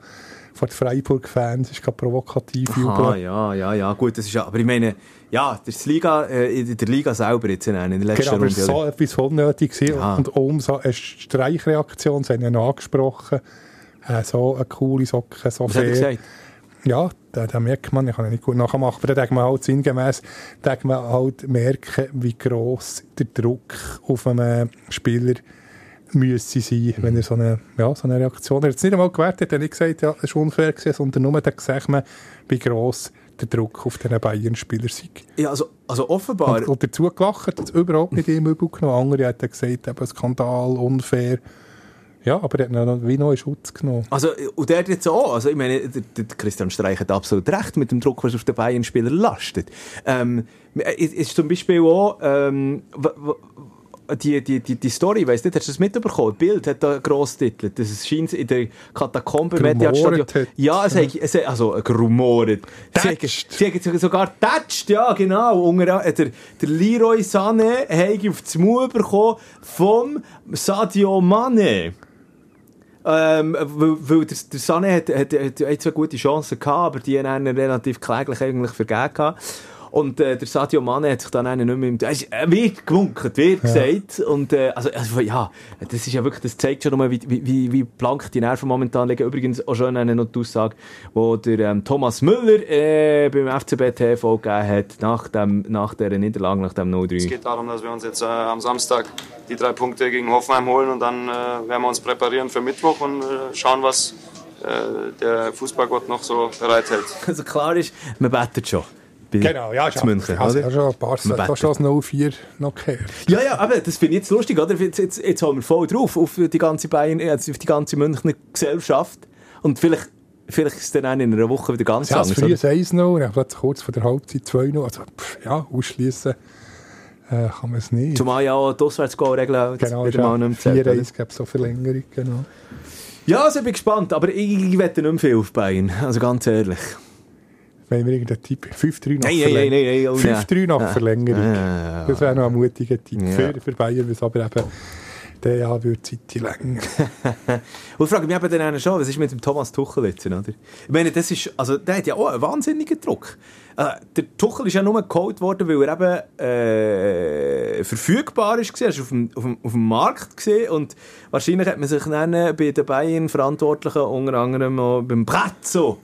vor den Freiburg-Fans ist gerade provokativ Aha, ja, ja, ja, gut, das ist ja, aber ich meine, ja, das ist Liga, äh, in der Liga selber jetzt in der letzten genau, Runde. Genau, so etwas unnötig ja. und umso eine Streichreaktion, sie haben noch angesprochen, äh, so eine coole Socke, so Was fair. hat er gesagt? Ja, da, da merkt man, ich kann nicht gut nachmachen, aber da denkt man halt sinngemäß, denkt man halt merken, wie gross der Druck auf einen Spieler müsse sein, mhm. wenn er so eine, ja, so eine Reaktion hat. Es nicht einmal gewertet, er hat nicht gesagt, ja, das war unfair, gewesen, sondern nur dann gesagt man, wie gross der Druck auf diesen Bayern-Spieler sei. Ja, also, also offenbar... Und, und dazu gelacht, hat es überhaupt nicht ihm übel genommen. Andere hat gesagt, eben Skandal, unfair. Ja, aber er hat noch wie in Schutz genommen. Also, und der jetzt auch. Also, ich meine, der, der Christian Streich hat absolut recht mit dem Druck, was auf den Bayern-Spieler lastet. Ähm, ist zum Beispiel auch, ähm, die, die, die, die Story, weißt du, hast du das mitbekommen? Bild hat da gross titelt. Das scheint in der Katakombe Mediastadion. Ja, es hat, es hat, also gerumoret. Sie haben sogar tätscht, ja, genau. Unter, der, der Leroy Sané hat auf das Mauer bekommen vom Sadio Mane. Ähm, weil, weil der, der Sané hat, hat, hat, hat zwei gute Chancen gehabt, aber die haben relativ kläglich eigentlich vergeben gehabt. Und äh, der Sadio Mane hat sich dann einen nicht mehr im... Es wird gewunken, wird ja. gesagt. Und äh, also, also, ja, das ist ja wirklich, das zeigt schon nochmal, wie, wie, wie blank die Nerven momentan liegen. Übrigens auch schon eine noch die Aussage, wo der ähm, Thomas Müller äh, beim FCB TV gegeben hat, nach, dem, nach dieser Niederlage, nach dem 0-3. Es geht darum, dass wir uns jetzt äh, am Samstag die drei Punkte gegen Hoffenheim holen und dann äh, werden wir uns präparieren für Mittwoch und äh, schauen, was äh, der Fußballgott noch so bereithält. Also klar ist, man bettet schon genau, ja, zu München. Also, ja, schon ein paar da schon das 04 noch gehört. Ja, ja, aber das finde ich jetzt lustig, oder? Jetzt, jetzt, jetzt haben wir voll drauf auf die ganze Bayern, also auf die ganze Münchner Gesellschaft. Und vielleicht, vielleicht ist es dann in einer Woche wieder ganz ja, anders. Ja, früher 1 0 dann plötzlich kurz vor der Halbzeit 2 0 Also, pff, ja, ausschließen äh, kann man es nicht. Zumal ja auch die Auswärtsgoal-Regel genau, wieder mal nicht 4-1 gab es so Verlängerung, genau. Ja, also ich bin gespannt, aber ich, ich wette nicht mehr viel auf Bayern, also ganz ehrlich. Wenn wir irgendeinen Tipp 5-3 nach nein, nein, 5-3 nach Verlängerung. Das wäre noch ein mutiger Tipp ja. für, für Bayern, was aber eben der ja wird Zeit länger. Und frage mich eben dann schon, was ist mit dem Thomas Tuchel jetzt, oder? Ich meine, das ist, also der hat ja auch einen wahnsinnigen Druck. Also, der Tuchel ist ja nur geholt worden, weil er eben äh, verfügbar ist, er ist auf dem, auf dem, auf dem Markt gesehen und wahrscheinlich hat man sich dann bei den Bayern Verantwortlichen unter anderem auch beim Brazzo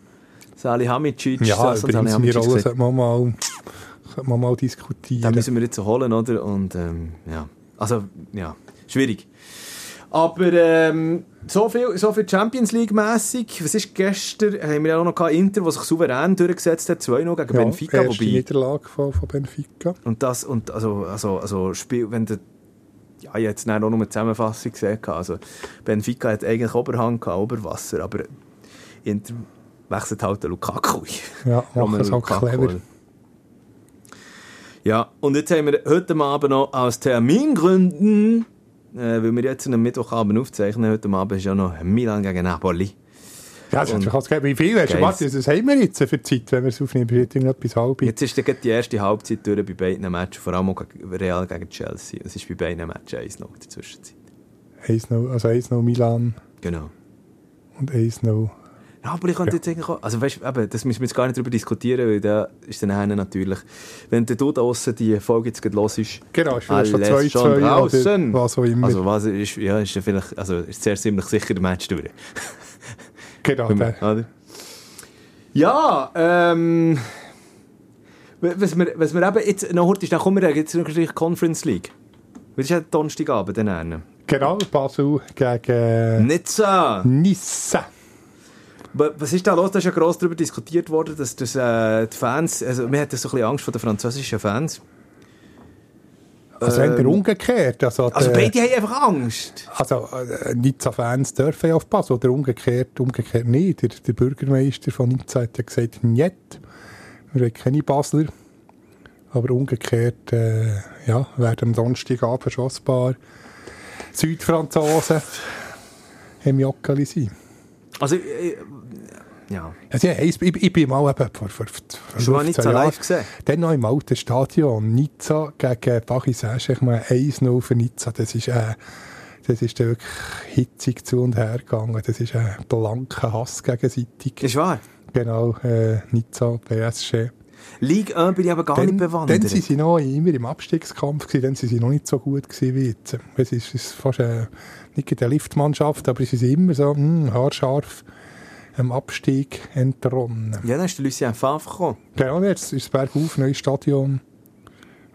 Salihamidzic. Ja, so, übrigens, meine Rolle sollte man mal, mal diskutieren. Den müssen wir jetzt holen, oder? Und, ähm, ja. Also, ja, schwierig. Aber ähm, so, viel, so viel Champions League-mässig. Was ist gestern? Haben wir ja auch noch gehabt, Inter, was sich souverän durchgesetzt hat, 2-0 gegen ja, Benfica. Erste wobei, Niederlage von, von Benfica. Und das, und also, also, also Spiel, wenn der ja, ich jetzt auch noch eine Zusammenfassung gesehen. Also, Benfica hat eigentlich Oberhang gehabt, Oberwasser, aber Inter wechselt halt der Lukaku. Ja, machen es halt clever. Ja, und jetzt haben wir heute Abend noch aus Termingründen, äh, weil wir jetzt am Mittwochabend aufzeichnen, heute Abend ist ja noch Milan gegen Napoli. Ja, das ist natürlich Wie viel hast du was, das haben wir jetzt für Zeit, wenn wir es aufnehmen? Wird irgendetwas halb? Jetzt ist die erste Halbzeit durch bei beiden Matches, vor allem auch Real gegen Chelsea. Es ist bei beiden Matches 1 noch in der Zwischenzeit. 1-0, also 1-0 Milan. Genau. Und 1-0 ja, aber ich könnte ja. jetzt eigentlich auch, also weißt, eben, das müssen wir jetzt gar nicht darüber diskutieren, weil da ist dann einer natürlich, wenn der du da draussen die Folge jetzt gerade los ist, genau, ist vielleicht schon zwei, schon zwei draussen. was auch immer. Also was ist, ja, ist ja vielleicht, also ist sehr ziemlich sicher der Match durch. genau, wir, oder? Ja, ähm, was wir, was wir eben jetzt noch heute ist, dann kommen wir jetzt noch die Conference League. Das ist ja Donnerstagabend dann. Genau, Basel gegen... Nizza. Nizza. Was ist da los? Da ist ja gross darüber diskutiert worden, dass das, äh, die Fans, also wir hatten so ein bisschen Angst vor den französischen Fans. Also ähm, entweder umgekehrt. Also, also beide haben einfach Angst. Also äh, Nizza-Fans dürfen ja aufpassen, oder umgekehrt, umgekehrt nicht. Der, der Bürgermeister von Nizza hat ja gesagt, nicht. Wir haben keine Basler. Aber umgekehrt äh, ja, werden am Donnerstagabend schon ein paar Südfranzosen im Joggeli sein. Also, äh, ja. Also, ja, ich, ich, ich bin mal eben vor, vor, vor Schon mal Nizza live gesehen? Dann noch im alten Stadion. Nizza gegen Paris Saint-Germain 1-0 für Nizza. Das ist, äh, das ist dann wirklich hitzig zu und her gegangen. Das ist ein blanker Hass gegenseitig. Ist wahr? Genau, äh, Nizza, PSG. Ligue 1 bin ich aber gar dann, nicht bewandert. Dann sind sie noch immer im Abstiegskampf gewesen, dann sind sie noch nicht so gut gewesen wie jetzt. Es ist, ist fast äh, nicht eine Liftmannschaft, aber sie sind immer so mh, haarscharf am Abstieg entronnen. Ja, dann ist der Lucien Favre gekommen. Genau, jetzt ist es bergauf, neues Stadion.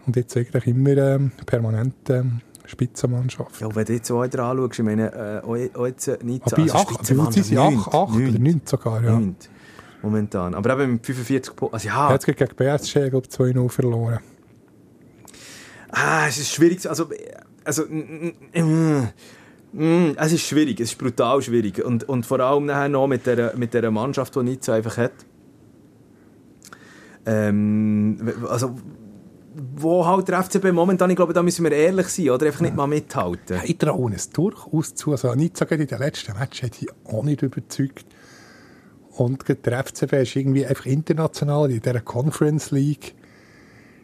Und jetzt eigentlich immer ähm, permanent ähm, Spitzenmannschaft. Ja, wenn du jetzt weiter anschaust, ich meine, äh, jetzt nicht Aber bei acht, wie viel sind sie? Acht, acht oder neun sogar, ja. Momentan. Aber eben mit 45 Punkten. Also ja, hat gegen PSG, glaube ich, 2-0 verloren. ah, es ist schwierig. zu- Also, also, mm, mm, es ist schwierig. Es ist brutal schwierig. Und, und vor allem nachher noch mit der, mit der Mannschaft, die Nizza einfach hat. Ähm, also, wo halt der FCB momentan, ich glaube, da müssen wir ehrlich sein, oder? Einfach nicht mal mithalten. Ja, ich traue es durchaus zu. Also Nizza gerade in den letzten Match hat ich auch nicht überzeugt. Und der FCB ist irgendwie einfach international in dieser Conference League.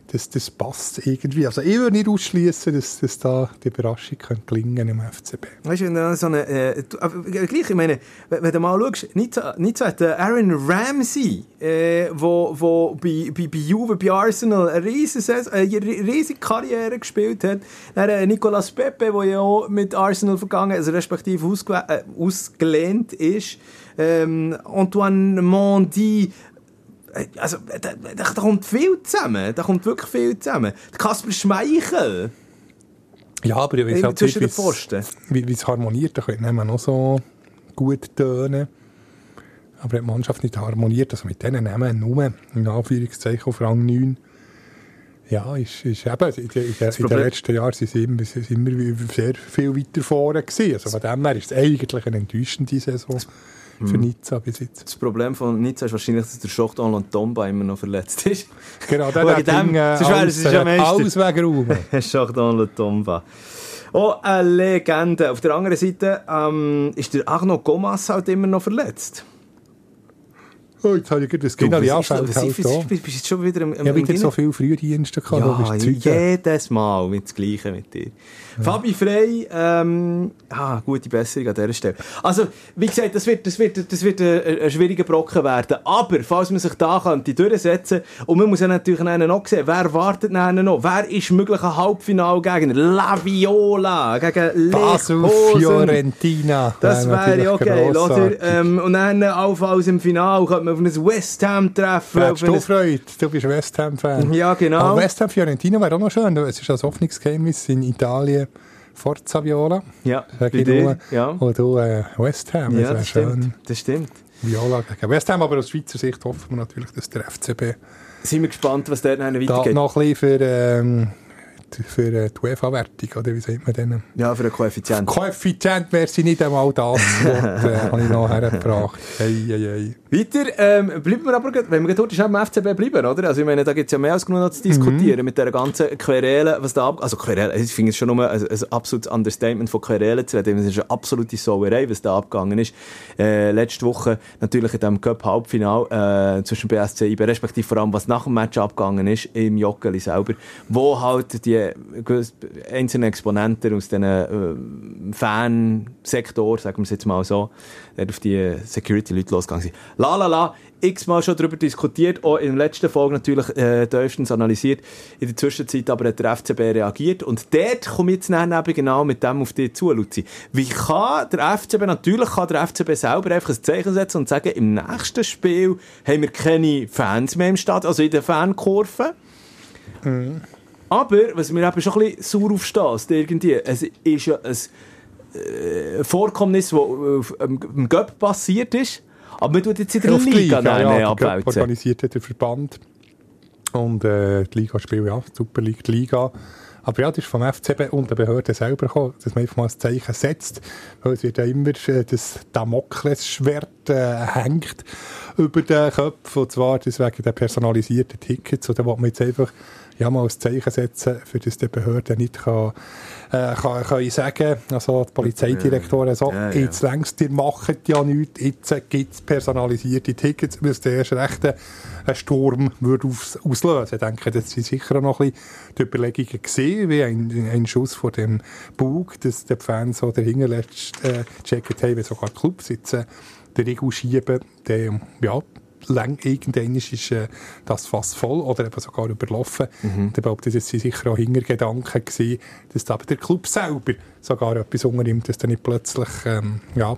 Das, das passt irgendwie. Also ich würde nicht ausschließen, dass, dass da die Überraschung könnte gelingen im FCB. Weißt du, wenn du so eine, äh, gleich, ich meine, wenn, du mal schaust, Nizza, Nizza hat äh, Aaron Ramsey, äh, wo, wo bei, bei, bei Juve, bei Arsenal eine riesige, äh, eine riesige Karriere gespielt hat. Dann äh, Nicolas Pepe, der ja auch mit Arsenal vergangen, also respektive ausgewe- äh, ausgelehnt ist. Ähm, Antoine Mondi, also, da, da, da kommt viel zusammen. Da kommt wirklich viel zusammen. Kasper Schmeichel, Ja, aber ich weiß zwischen den Pfosten. wie es harmoniert. Da könnte man noch so gut tönen. Aber die Mannschaft nicht harmoniert, also mit denen nehmen nur, in Anführungszeichen, auf Rang 9, ja, ist, ist eben, in, den- in, den- in den letzten Jahren sind sie immer, sind immer sehr viel weiter vorne gewesen. Also von dem her ist es eigentlich eine enttäuschende Saison Mhm. Für Nizza bis jetzt. Das Problem von Nizza ist wahrscheinlich, dass der Schochtan und Tomba immer noch verletzt ist. Genau, der Wegen hat dem- Ding, äh, sonst wäre es ja äh, Meister. alles wegräumen. Schochtan und Tomba. Oh, eine Legende. Auf der anderen Seite ähm, ist der Arno Gomas halt immer noch verletzt. Oh, jetzt habe ich gerade das anfällt das? halt Bist bist- bist jetzt schon wieder im, im, Ja, im wieder so viele Frühdienste gehabt, Ja, jedes Mal mit das Gleiche mit dir. Fabi Frey, ähm, ah, gute Besserung an dieser Stelle. Also, wie gesagt, das wird, das wird, das wird ein, ein schwieriger Brocken werden. Aber, falls man sich da könnte durchsetzen, und man muss ja natürlich nachher noch sehen, wer wartet nachher noch? Wer ist möglicher Halbfinalgegner? La Viola gegen Basel, Leverkusen. Fiorentina. Das Wäre grossartig. oder? Ähm, und dann allenfalls im Finale könnte man auf ein West Ham treffen. Hättest du Freude? Du bist West Ham-Fan. Ja, genau. Aber West Ham Fiorentina wäre auch noch schön. Es ist ein Hoffnungsgeheimnis in Italien. Forza Viola. Ja, Sag ich dir, ja. Und du äh, West Ham. Ja, das das stimmt. schön. Das stimmt. Viola gegen West Ham. Aber aus Schweizer Sicht hoffen wir natürlich, dass der FCB Sind wir gespannt, was dort noch da weitergeht. noch ein bisschen für, ähm, für äh, die UEFA-Wertung, oder wie sagt man denn? Ja, für einen Koeffizient. Koeffizient wäre sie nicht einmal das, was äh, habe ich noch hergebracht. Hey, hey, hey. Weiter ähm, bleiben wir aber, wenn wir dort beim FCB bleiben, oder? Also ich meine, da gibt es ja mehr als genug noch zu diskutieren mit der ganzen Querele, was da ab... Also Querele, ich finde es schon nur ein, ein absolutes Understatement von Querele zu reden, es ist eine absolute Sauerei, was da abgegangen ist. Äh, letzte Woche natürlich in diesem Cup-Halbfinal äh, zwischen BSC IB, respektive vor allem, was nach dem Match abgegangen ist, im Joggeli selber, wo halt die einzelnen Exponenten aus diesen äh, Fansektor, sagen wir es jetzt mal so, dort auf die Security-Leute losgegangen sind. La la la, x-mal schon darüber diskutiert, auch in der letzten Folge natürlich äh, analysiert. In der Zwischenzeit aber hat der FCB reagiert und dort komme ich jetzt eben genau mit dem auf dich zu, Luzi. Wie kann der FCB, natürlich kann der FCB selber einfach ein Zeichen setzen und sagen, im nächsten Spiel haben wir keine Fans mehr im Stadion, also in der Fankurve. Aber, was mir eben schon ein bisschen sauer aufstößt, irgendwie, es ist ja ein äh, Vorkommnis, das auf ähm, im Göpp passiert ist, aber man tut jetzt in der die Liga ja, ja, der Cup abwälzen. organisiert hat der Verband. Und äh, die Ligaspiele, ja, Super League, die Liga. Aber ja, das ist vom FCB und der Behörde selber gekommen, dass man einfach mal ein Zeichen setzt. Weil es wird ja immer äh, das Damoklesschwert äh, hängt über den Köpfen. Und zwar deswegen der personalisierten Tickets. Oder wo man jetzt einfach ja, mal ein Zeichen setzen, für das die Behörde nicht kann, äh, kann, kann sagen, also die Polizeidirektorin so, ja, ja. jetzt längst, ihr macht ja nichts, jetzt gibt es personalisierte Tickets, müsste erst recht ein Sturm würde aus, auslösen. Ich denke, das sind sicher noch ein bisschen die Überlegungen gesehen, wie ein, ein Schuss vor dem Bug, dass die Fans so dahinter äh, gecheckt haben, wie sogar die Clubs jetzt äh, den Riegel schieben, der, ja, lang, irgendwann ist äh, das fast voll oder eben sogar überlaufen. Mhm. Ich glaube, das waren sicher auch Hintergedanken gewesen, dass aber der Club selber sogar etwas unternimmt, dass dann nicht plötzlich ähm, ja,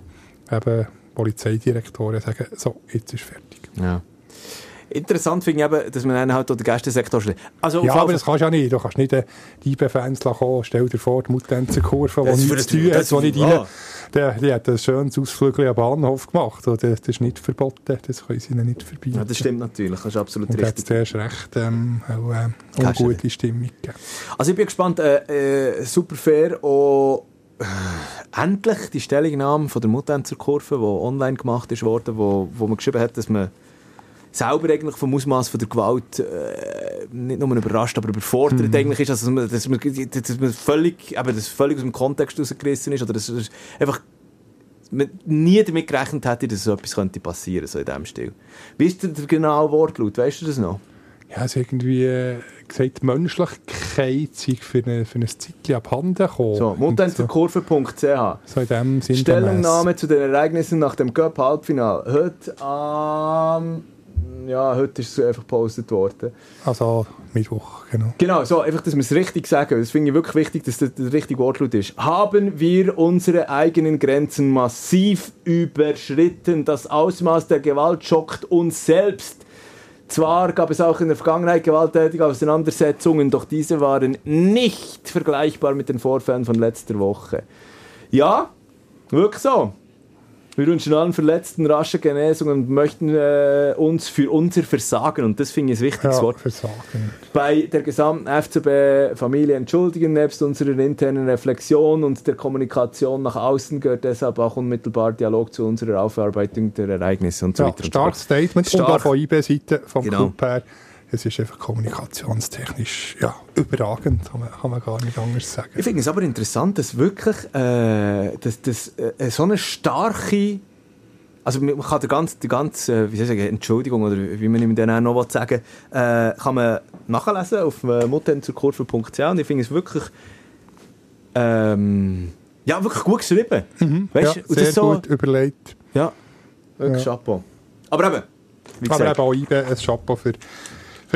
eben Polizeidirektoren sagen, so, jetzt ist fertig. Ja. Interessant finde ich eben, dass man dann halt den Gästesektor schlägt. Also, ja, aber das kannst du ja nicht. Du kannst nicht die IB-Fans kommen. Stell dir vor, die Mutenzer-Kurve, die nichts zu tun hat, die nicht rein... Der, die hat ein schönes Ausflug am Bahnhof gemacht. Das, das ist nicht verboten. Das können sie ihnen nicht verbieten. Ja, das stimmt natürlich. Das ist absolut Und richtig. Und hat recht ähm, auch, äh, ungute Stimmung gegeben. Also ich bin gespannt. Äh, äh, super fair. Auch äh, endlich die Stellungnahme von der Mutenzer Kurve, die online gemacht ist worden, wo, wo man geschrieben hat, dass man selber eigentlich vom Ausmaß von der Gewalt äh, nicht nur überrascht, aber überfordert mhm. eigentlich ist, also, dass, man, dass man völlig, eben, das völlig aus dem Kontext rausgerissen ist oder dass es einfach man nie damit gerechnet hätte, dass so etwas könnte passieren so in diesem Stil. Wie ist der, genaue Wortlaut? Weißt du das noch? Ja, es ist irgendwie äh, gesagt, Menschlichkeit sei für, eine, für ein Zeitchen abhanden gekommen. So, muttenzerkurve.ch So in dem Sinn Stellungnahme zu den Ereignissen nach dem Cup-Halbfinal. Heute am... Um ja, heute ist es einfach gepostet worden. Also Mittwoch, genau. Genau, so, einfach, dass wir es richtig sagen. Das finde ich wirklich wichtig, dass das der richtige Wortlaut ist. Haben wir unsere eigenen Grenzen massiv überschritten? Das Ausmaß der Gewalt schockt uns selbst. Zwar gab es auch in der Vergangenheit gewalttätige Auseinandersetzungen, doch diese waren nicht vergleichbar mit den Vorfällen von letzter Woche. Ja, wirklich so. Wir wünschen allen Verletzten rasche Genesung und möchten äh, uns für unser Versagen, und das finde ich ein wichtiges ja, Wort, Versagen. bei der gesamten FCB-Familie entschuldigen. Nebst unserer internen Reflexion und der Kommunikation nach außen gehört deshalb auch unmittelbar Dialog zu unserer Aufarbeitung der Ereignisse und so ja, weiter. Starkes Statement Stark. und auch von IB-Seite, vom genau. Club her es ist einfach kommunikationstechnisch ja, überragend, kann man, kann man gar nicht anders sagen. Ich finde es aber interessant, dass wirklich äh, dass, dass, äh, so eine starke also man kann die ganze, die ganze wie soll ich sagen, Entschuldigung oder wie man ihm dann auch noch sagen äh, kann man nachlesen auf äh, muttenzurkurve.ch und ich finde es wirklich ähm, ja, wirklich gut geschrieben. Mhm, weißt? Ja, sehr so, gut überlegt. Ja, wirklich ja. Chapeau. Aber eben, wie gesagt. Aber eben auch IBE ein Chapeau für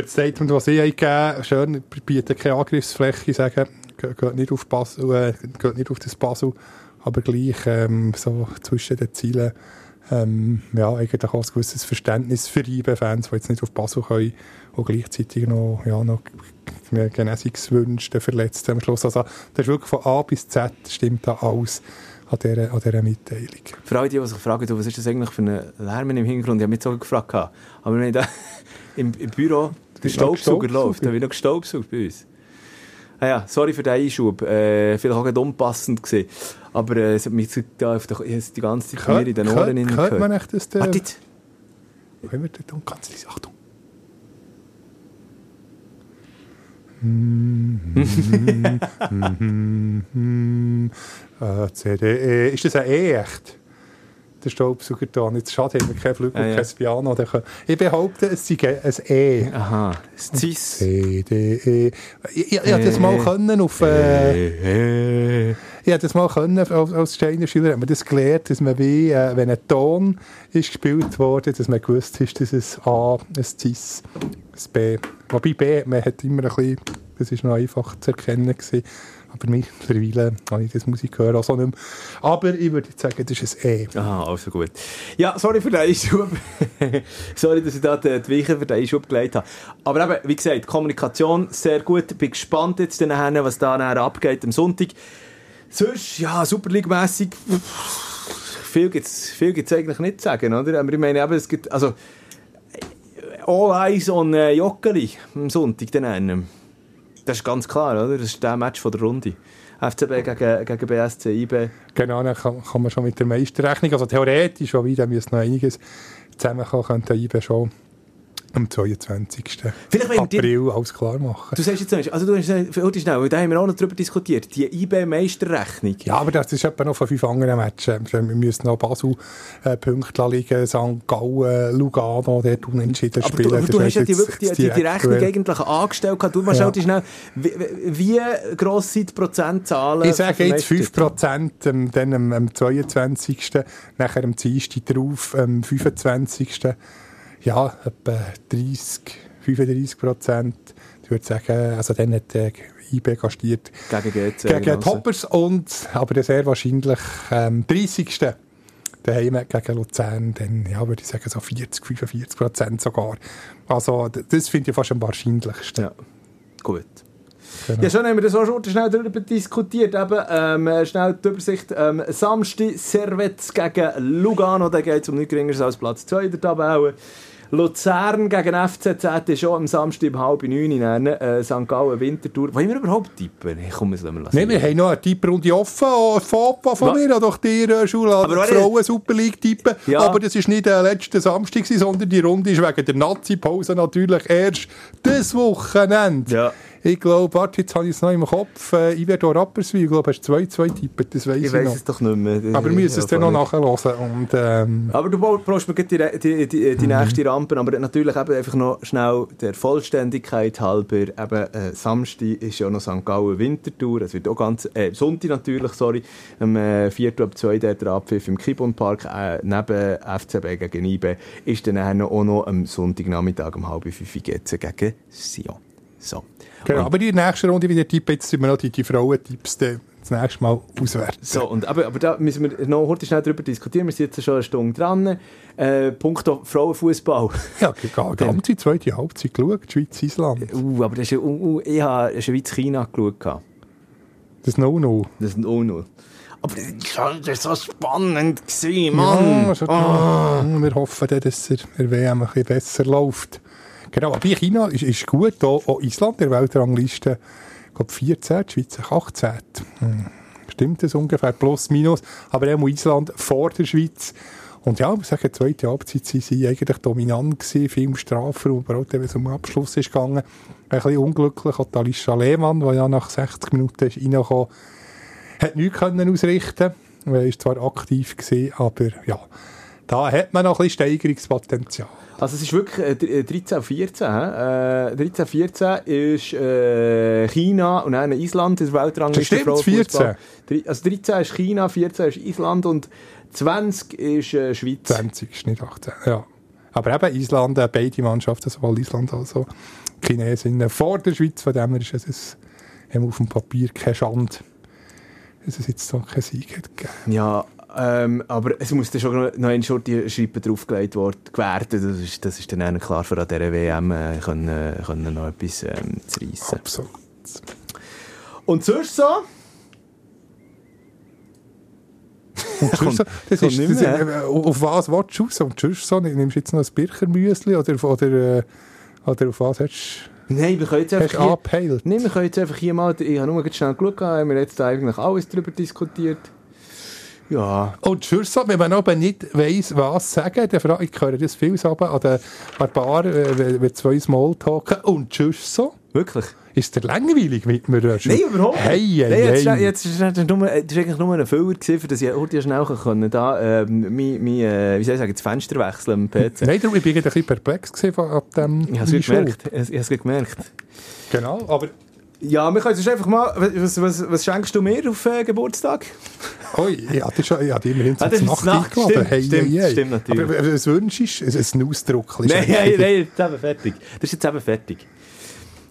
für das Statement, das Sie gegeben schön, bieten keine Angriffsfläche, sagen, geht nicht auf, Basel, äh, geht nicht auf das Basel, aber gleich ähm, so zwischen den Zielen ähm, ja, eigentlich auch ein gewisses Verständnis für IB-Fans, die jetzt nicht auf Basel können und gleichzeitig noch, ja, noch Genesungswünsche verletzt am Schluss. Also das ist wirklich von A bis Z stimmt da alles an dieser, an dieser Mitteilung. Für alle, die, sich fragen, was ist das eigentlich für ein Lärm im Hintergrund, ich habe mich so gefragt. Aber ich da im, im Büro der Staubsauger läuft. Da habe ich noch gestaubsaugt bei uns. Ah ja, sorry für den Einschub. Äh, vielleicht auch nicht unpassend gesehen. Aber äh, es hat mich da auf der, die ganze Zeit Hör, in den Ohren gehört, gehört man echt, dass der... Wartet! Wenn wir dort ganz leise... Achtung! äh, CD, ist das ein E echt? Der Staubsauger da. Jetzt schade, haben wir kein Flügel, ah, ja. kein Piano. Ich behaupte, es sei ein E. Aha, ein Cis. C, D, E. Ich, ich, ich das mal können auf... Äh, ich das mal können, als Steiner Schüler hat man das gelernt, dass man wie, äh, wenn ein Ton ist gespielt wurde, dass man gewusst ist, dass es A, ein Cis, ein B. Wobei B, man hat immer ein bisschen, das ist noch einfach zu erkennen gewesen. Aber mittlerweile habe ich das Musik hören auch so nicht mehr. Aber ich würde sagen, das ist ein E. Aha, also gut. Ja, sorry für den Einschub. sorry, dass ich da die, Weichen für den Einschub gelegt habe. Aber eben, wie gesagt, Kommunikation sehr gut. Bin gespannt jetzt nachher, was da nachher abgeht am Sonntag. Sonst, ja, Super League-mässig, viel gibt es viel gibt's eigentlich nicht zu sagen, oder? Aber ich meine, eben, es gibt, also, All Eyes on äh, Joggeli am Sonntag dann. Das ist ganz klar, oder? Das ist der Match von der Runde. FCB gegen, gegen BSC IB. Genau, dann kann, kann man schon mit der Meisterrechnung, also theoretisch, wobei da müsste noch einiges zusammenkommen, könnte IB schon am 22. Vielleicht April dir- alles klar machen. Du sagst jetzt also du hast gesagt, heute schnell, da haben wir auch noch drüber diskutiert, die IB-Meisterrechnung. Ja, aber das ist etwa noch von fünf anderen Matches. Wir müssen noch Basel äh, Punkte liegen, St. Gallen, Lugano, dort unentschieden Aber spielen. du, aber du hast ja die, wirklich die, die, die Rechnung eigentlich angestellt. Du mal Ja. ja. schnell, wie, wie gross sind die Prozentzahlen? Ich sage jetzt Meister- 5%, ähm, dann am, am 22., nachher am Dienstag drauf, am 25., ja, etwa 30, 35 Prozent. Ich würde sagen, also dann hat der IB gastiert Gegen GC. gegen genau. Toppers und, aber sehr wahrscheinlich am 30. daheim gegen Luzern, dann, ja, würde ich sagen, so 40, 45 Prozent sogar. Also, das finde ich fast am wahrscheinlichsten. Ja, gut. Genau. Ja, schon haben wir das auch schon schnell darüber diskutiert. Eben, ähm, äh, schnell die Übersicht. Ähm, Samstag Servets gegen Lugano. Da geht es um nichts geringeres als Platz 2 der Tabelle. Luzern gegen FCZ ist schon am Samstag um halb neun in äh, St. Gallen Winterthur. Wollen wir überhaupt tippen? Ich komme es lassen. Nein, wir haben noch eine Tipprunde offen. Oh, Fapa von mir, doch dir, äh, Schule, Aber Frauen Super League tippen. Ja. Aber das war nicht der letzte Samstag, sondern die Runde ist wegen der Nazi-Pause natürlich erst das Wochenende. Ja. Ich glaube, warte, jetzt habe ich es noch im Kopf. Äh, ich werde auch Rapperswil, ich glaube, hast 2-2 tippen, das weiss ich, Ich weiß noch. es doch nicht mehr. Aber wir müssen es dann noch nachhören. Und, ähm, Aber du brauchst mir gleich die, die, die, Mhm. die nächste Rampe, aber natürlich eben einfach noch schnell der Vollständigkeit halber, eben äh, Samstag ist ja noch St. Gallen Wintertour, es wird auch ganz, äh, Sonntag natürlich, sorry, am äh, 4. ab 2. der Abpfiff im Kibon Park, äh, neben FCB gegen IB, ist dann auch noch am Sonntagnachmittag um halb fünf gegen Sion. So. genau, Und- aber in der nächsten Runde wieder tippen, jetzt sind wir noch die, die Frauentipps das nächste Mal auswerten. So, und, aber, aber da müssen wir noch heute schnell darüber diskutieren. Wir sind jetzt schon eine Stunde dran. Äh, Punkto Frauenfußball. Ja, die ganze zweite Halbzeit geschaut, Schweiz-Island. Uh, aber das ist, ja- uh, uh, ich habe Schweiz-China geschaut. Das No-No. Das ist ein O-0. Aber das war so spannend, gewesen, Ja, Mann. schon klar. Wir hoffen, dass er der WM ein bisschen besser läuft. Genau, aber China ist, ist gut. Auch, auch Island, der Weltrangliste, ich glaube 14, die Schweiz 18. Hm. Stimmt das ungefähr? Plus, minus. Aber auch Island vor der Schweiz. Und ja, ich muss sagen, zweite Halbzeit waren sie eigentlich dominant gewesen, viel Strafraum, aber auch wenn es um Abschluss ist gegangen. Ein bisschen unglücklich, die Alicia Lehmann, die ja nach 60 Minuten ist reingekommen hat nichts können ausrichten. Er war zwar aktiv, gewesen, aber ja, da hat man noch ein bisschen Steigerungspotenzial. Also es ist wirklich äh, dr- äh, 13, 14. hä? Äh, 13, 14 ist äh, China und dann Island, das Weltrangliste Das stimmt, Frauenfußball. Dri- Also 13 ist China, 14 ist Island und 20 ist äh, Schweiz. 20 ist nicht 18, ja. Aber eben Island, äh, beide Mannschaften, sowohl Island als auch Chinesen, vor der Schweiz, von dem her ist es auf dem Papier keine Schande, dass es jetzt so keinen Sieg hat gegeben. Ja, ähm, aber es muss dann schon noch- noch ein Short die Schreiben draufgelegt worden, werden. Das ist, das ist dann klar, für an dieser WM äh, können, äh, können noch etwas ähm, zu reissen. Absolut. Und sonst so? Und sonst so, das ist, das, mehr, äh, auf was willst du raus? Und sonst so, nimmst du jetzt noch ein Birchermüsli oder, oder, äh, oder auf was hast Nein, wir können jetzt du einfach hier... Nein, wir können jetzt einfach hier mal... Ich habe nur schnell geschaut, haben wir jetzt eigentlich alles darüber diskutiert. Ja, Und sonst so, wenn man aber nicht weiss, was sagen, dann frage ich, ich höre das viel so an der Bar, äh, wenn wenn zwei Smalltalken und sonst so. wirklich. Ist der langweilig mit mir? Nein, überhaupt nicht. Hey, hey, Nein, jetzt, hey. jetzt ist es nur, das ist eigentlich nur ein Füller gewesen, für das ich heute schnell können, da, ähm, mein, mein, äh, wie soll ich sagen, das Fenster wechseln am PC. Nein, darum, ich bin ein bisschen perplex gewesen von ab dem Ich habe es gemerkt. Ich habe es gemerkt. Genau, aber... Ja, wir können jetzt einfach mal, was, was, was schenkst du mir auf äh, Geburtstag? Oi, ich hatte schon, ich hatte immerhin Ah, zum das ist Nacht Nacht, eingeladen. stimmt, hey, stimmt, hey, hey. stimmt natürlich. Aber was wünschst du? Ein, Ausdruck. Nein, nein, nein, jetzt eben fertig. Das ist jetzt eben fertig.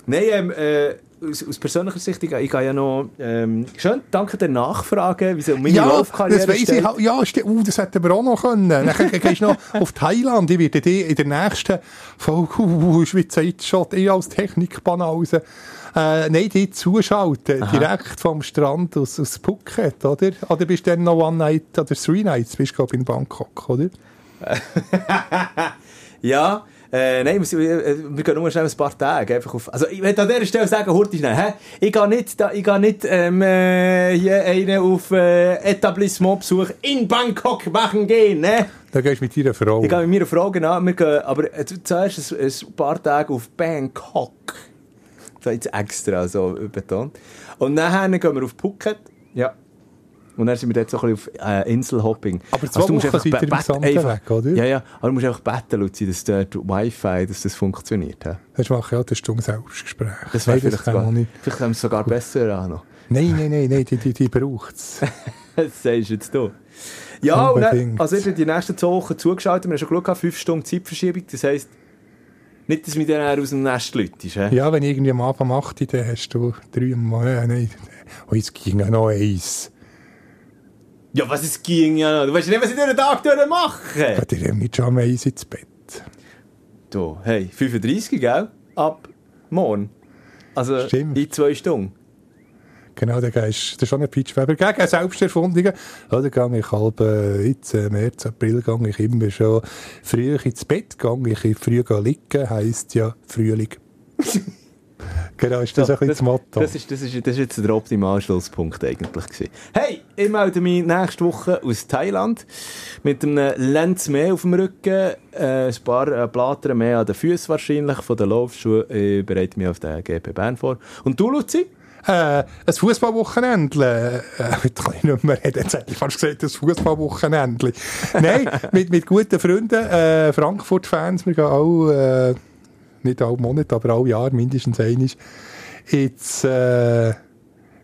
Nein, ähm, äh, aus, aus persönlicher Sicht, ich, ich gehe ja noch, ähm, schön, danke der Nachfrage, wie es um meine Ja, Laufkarriere das ich. Ja. Uh, das hätten wir auch noch können. Dann gehst du noch auf Thailand. Ich werde dich in der nächsten Folge, uh, Schweizer jetzt schon, ich als Technikbanause, äh, nein, die zuschalten. Direkt vom Strand aus, aus Phuket, oder? Oder bist du dann noch One Night oder Three Nights, bist du, in Bangkok, oder? Ja, Äh, nein, wir, äh, wir gehen nur schnell ein paar Tage einfach auf. Also, ich möchte an dieser Stelle sagen, Hurti schnell, hä? Ich gehe nicht, da, ich gehe nicht, ähm, äh, hier einen auf, äh, Etablissementbesuch in Bangkok machen gehen, ne? Da gehst du mit deiner Frau. Ich gehe mit meiner Frau genau, wir gehen, aber äh, zuerst ein, ein paar Tage auf Bangkok. So jetzt extra, so betont. Und nachher gehen wir auf Phuket. Ja. Und dann sind wir dort so ein bisschen auf äh, Inselhopping. Aber zwei du musst Wochen einfach seid ihr im Sand weg, oder? Ja, ja. Aber du musst einfach beten, Luzi, dass dort Wi-Fi, dass das funktioniert. hä? Das mache ich ja, das Stunde Selbstgespräch. Das wäre vielleicht sogar, vielleicht haben wir es sogar besser an noch. Nein, nein, nein, nein, die, die, die braucht es. Das sagst du jetzt du. Ja, und dann, Unbedingt. also ich bin die nächsten zwei Wochen zugeschaltet. Wir haben schon Glück gehabt, fünf Stunden Zeitverschiebung. Das heisst, nicht, dass mich dann aus dem Nest läutest. hä? Ja, wenn irgendwie am Abend macht, dann hast du drei Mal, ja, nein. Oh, jetzt ging ja noch eins. Ja, was es ging ja noch. Du weißt ja nicht, was ich den Tag machen Ja, die haben nicht schon eins ins Bett. Du, hey, 35, gell? Ab morgen. Also Stimmt. in zwei Stunden. Genau, dann gehst das ist schon ein Pitchweber gegen Selbsterfundungen. Ja, dann gehe ich halb, äh, jetzt, äh, März, April, gehe ich immer schon früh ins Bett, gehe ich früh liegen, heisst ja Frühling. genau, ist das So, ein bisschen das Motto. Das ist, das, ist, das ist jetzt der optimale Schlusspunkt eigentlich gewesen. Hey, ich melde mich nächste Woche aus Thailand mit einem Lenz mehr auf dem Rücken, äh, ein paar äh, Blattern mehr an den Füßen wahrscheinlich von den Laufschuhen. Ich bereite mich auf den GP Bern vor. Und du, Luzi? Äh, ein Fußballwochenende. Äh, heute kann ich nicht mehr reden. Jetzt hätte ich fast gesagt, ein Fußballwochenende. Nein, mit, mit guten Freunden, äh, Frankfurt-Fans. Wir gehen auch, äh, nicht alle Monate, aber alle Jahr mindestens einmal. Jetzt, äh,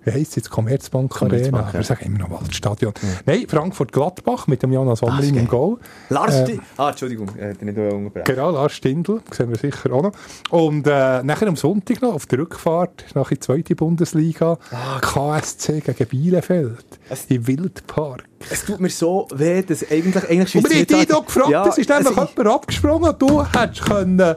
wie heisst es jetzt? Commerzbank, Commerzbank, Arena. ja. Wir sagen immer noch Waldstadion. Nein, Frankfurt-Gladbach mit dem Jonas geil. im Goal. Lars, Äh, ah, Entschuldigung, äh, ich nicht unterbrechen. Genau, Lars Stindl, sehen wir sicher auch noch. Und äh, nachher am Sonntag noch auf der Rückfahrt nach in die zweite Bundesliga KSC gegen Bielefeld Es- im Wildpark. Es tut mir so weh, dass eigentlich... eigentlich wir haben schießt dich doch gefragt, Ja, es ist nämlich ich- jemand abgesprungen du hättest können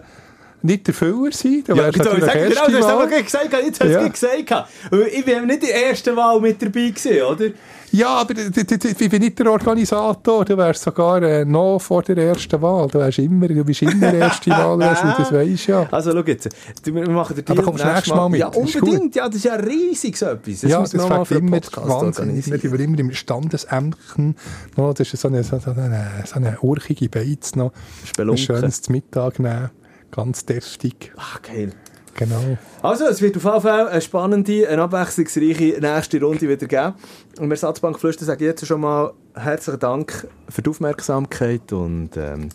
nicht der Füller sein Du Ja, wie soll ich sagen? Genau, du hast aber gerade gesagt, jetzt hast du Ja. es gesagt. Ich bin nicht die erste Wahl mit dabei gewesen, oder? Ja, aber ich bin nicht der Organisator. Du wärst sogar äh, noch vor der ersten Wahl. Du, wärst immer, du bist immer erste Wahl, weisst du, das weisst ja. Also, schau jetzt. Wir machen den Aber kommst nächstes Mal mit? Ja, unbedingt. Ja, das ist ja riesig so etwas. Das ja, muss das man fängt immer wahnsinnig. organisieren. Wir immer im Standesämtchen. noch. Das ist so eine, so eine, so eine urchige Beiz noch. Ein Spelunken. schönes zum Mittag nehmen. Ganz deftig. Ach, geil. Genau. Also, es wird auf jeden Fall eine spannende, eine abwechslungsreiche nächste Runde wieder geben. Und wir Ersatzbank Flüster sagen jetzt schon mal herzlichen Dank für die Aufmerksamkeit und ähm,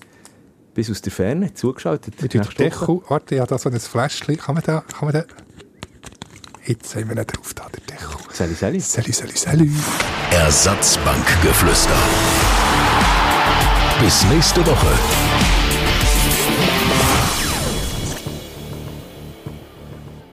bis aus der Ferne zugeschaltet. Mit dem. Deckel. Warte, habe da so ein Fläschchen. Kann man da, kann man da... Jetzt haben wir ihn drauf, da, der Deckel. Sali, Sali. Salut, salut, salut. Ersatzbankgeflüster. Bis nächste Woche.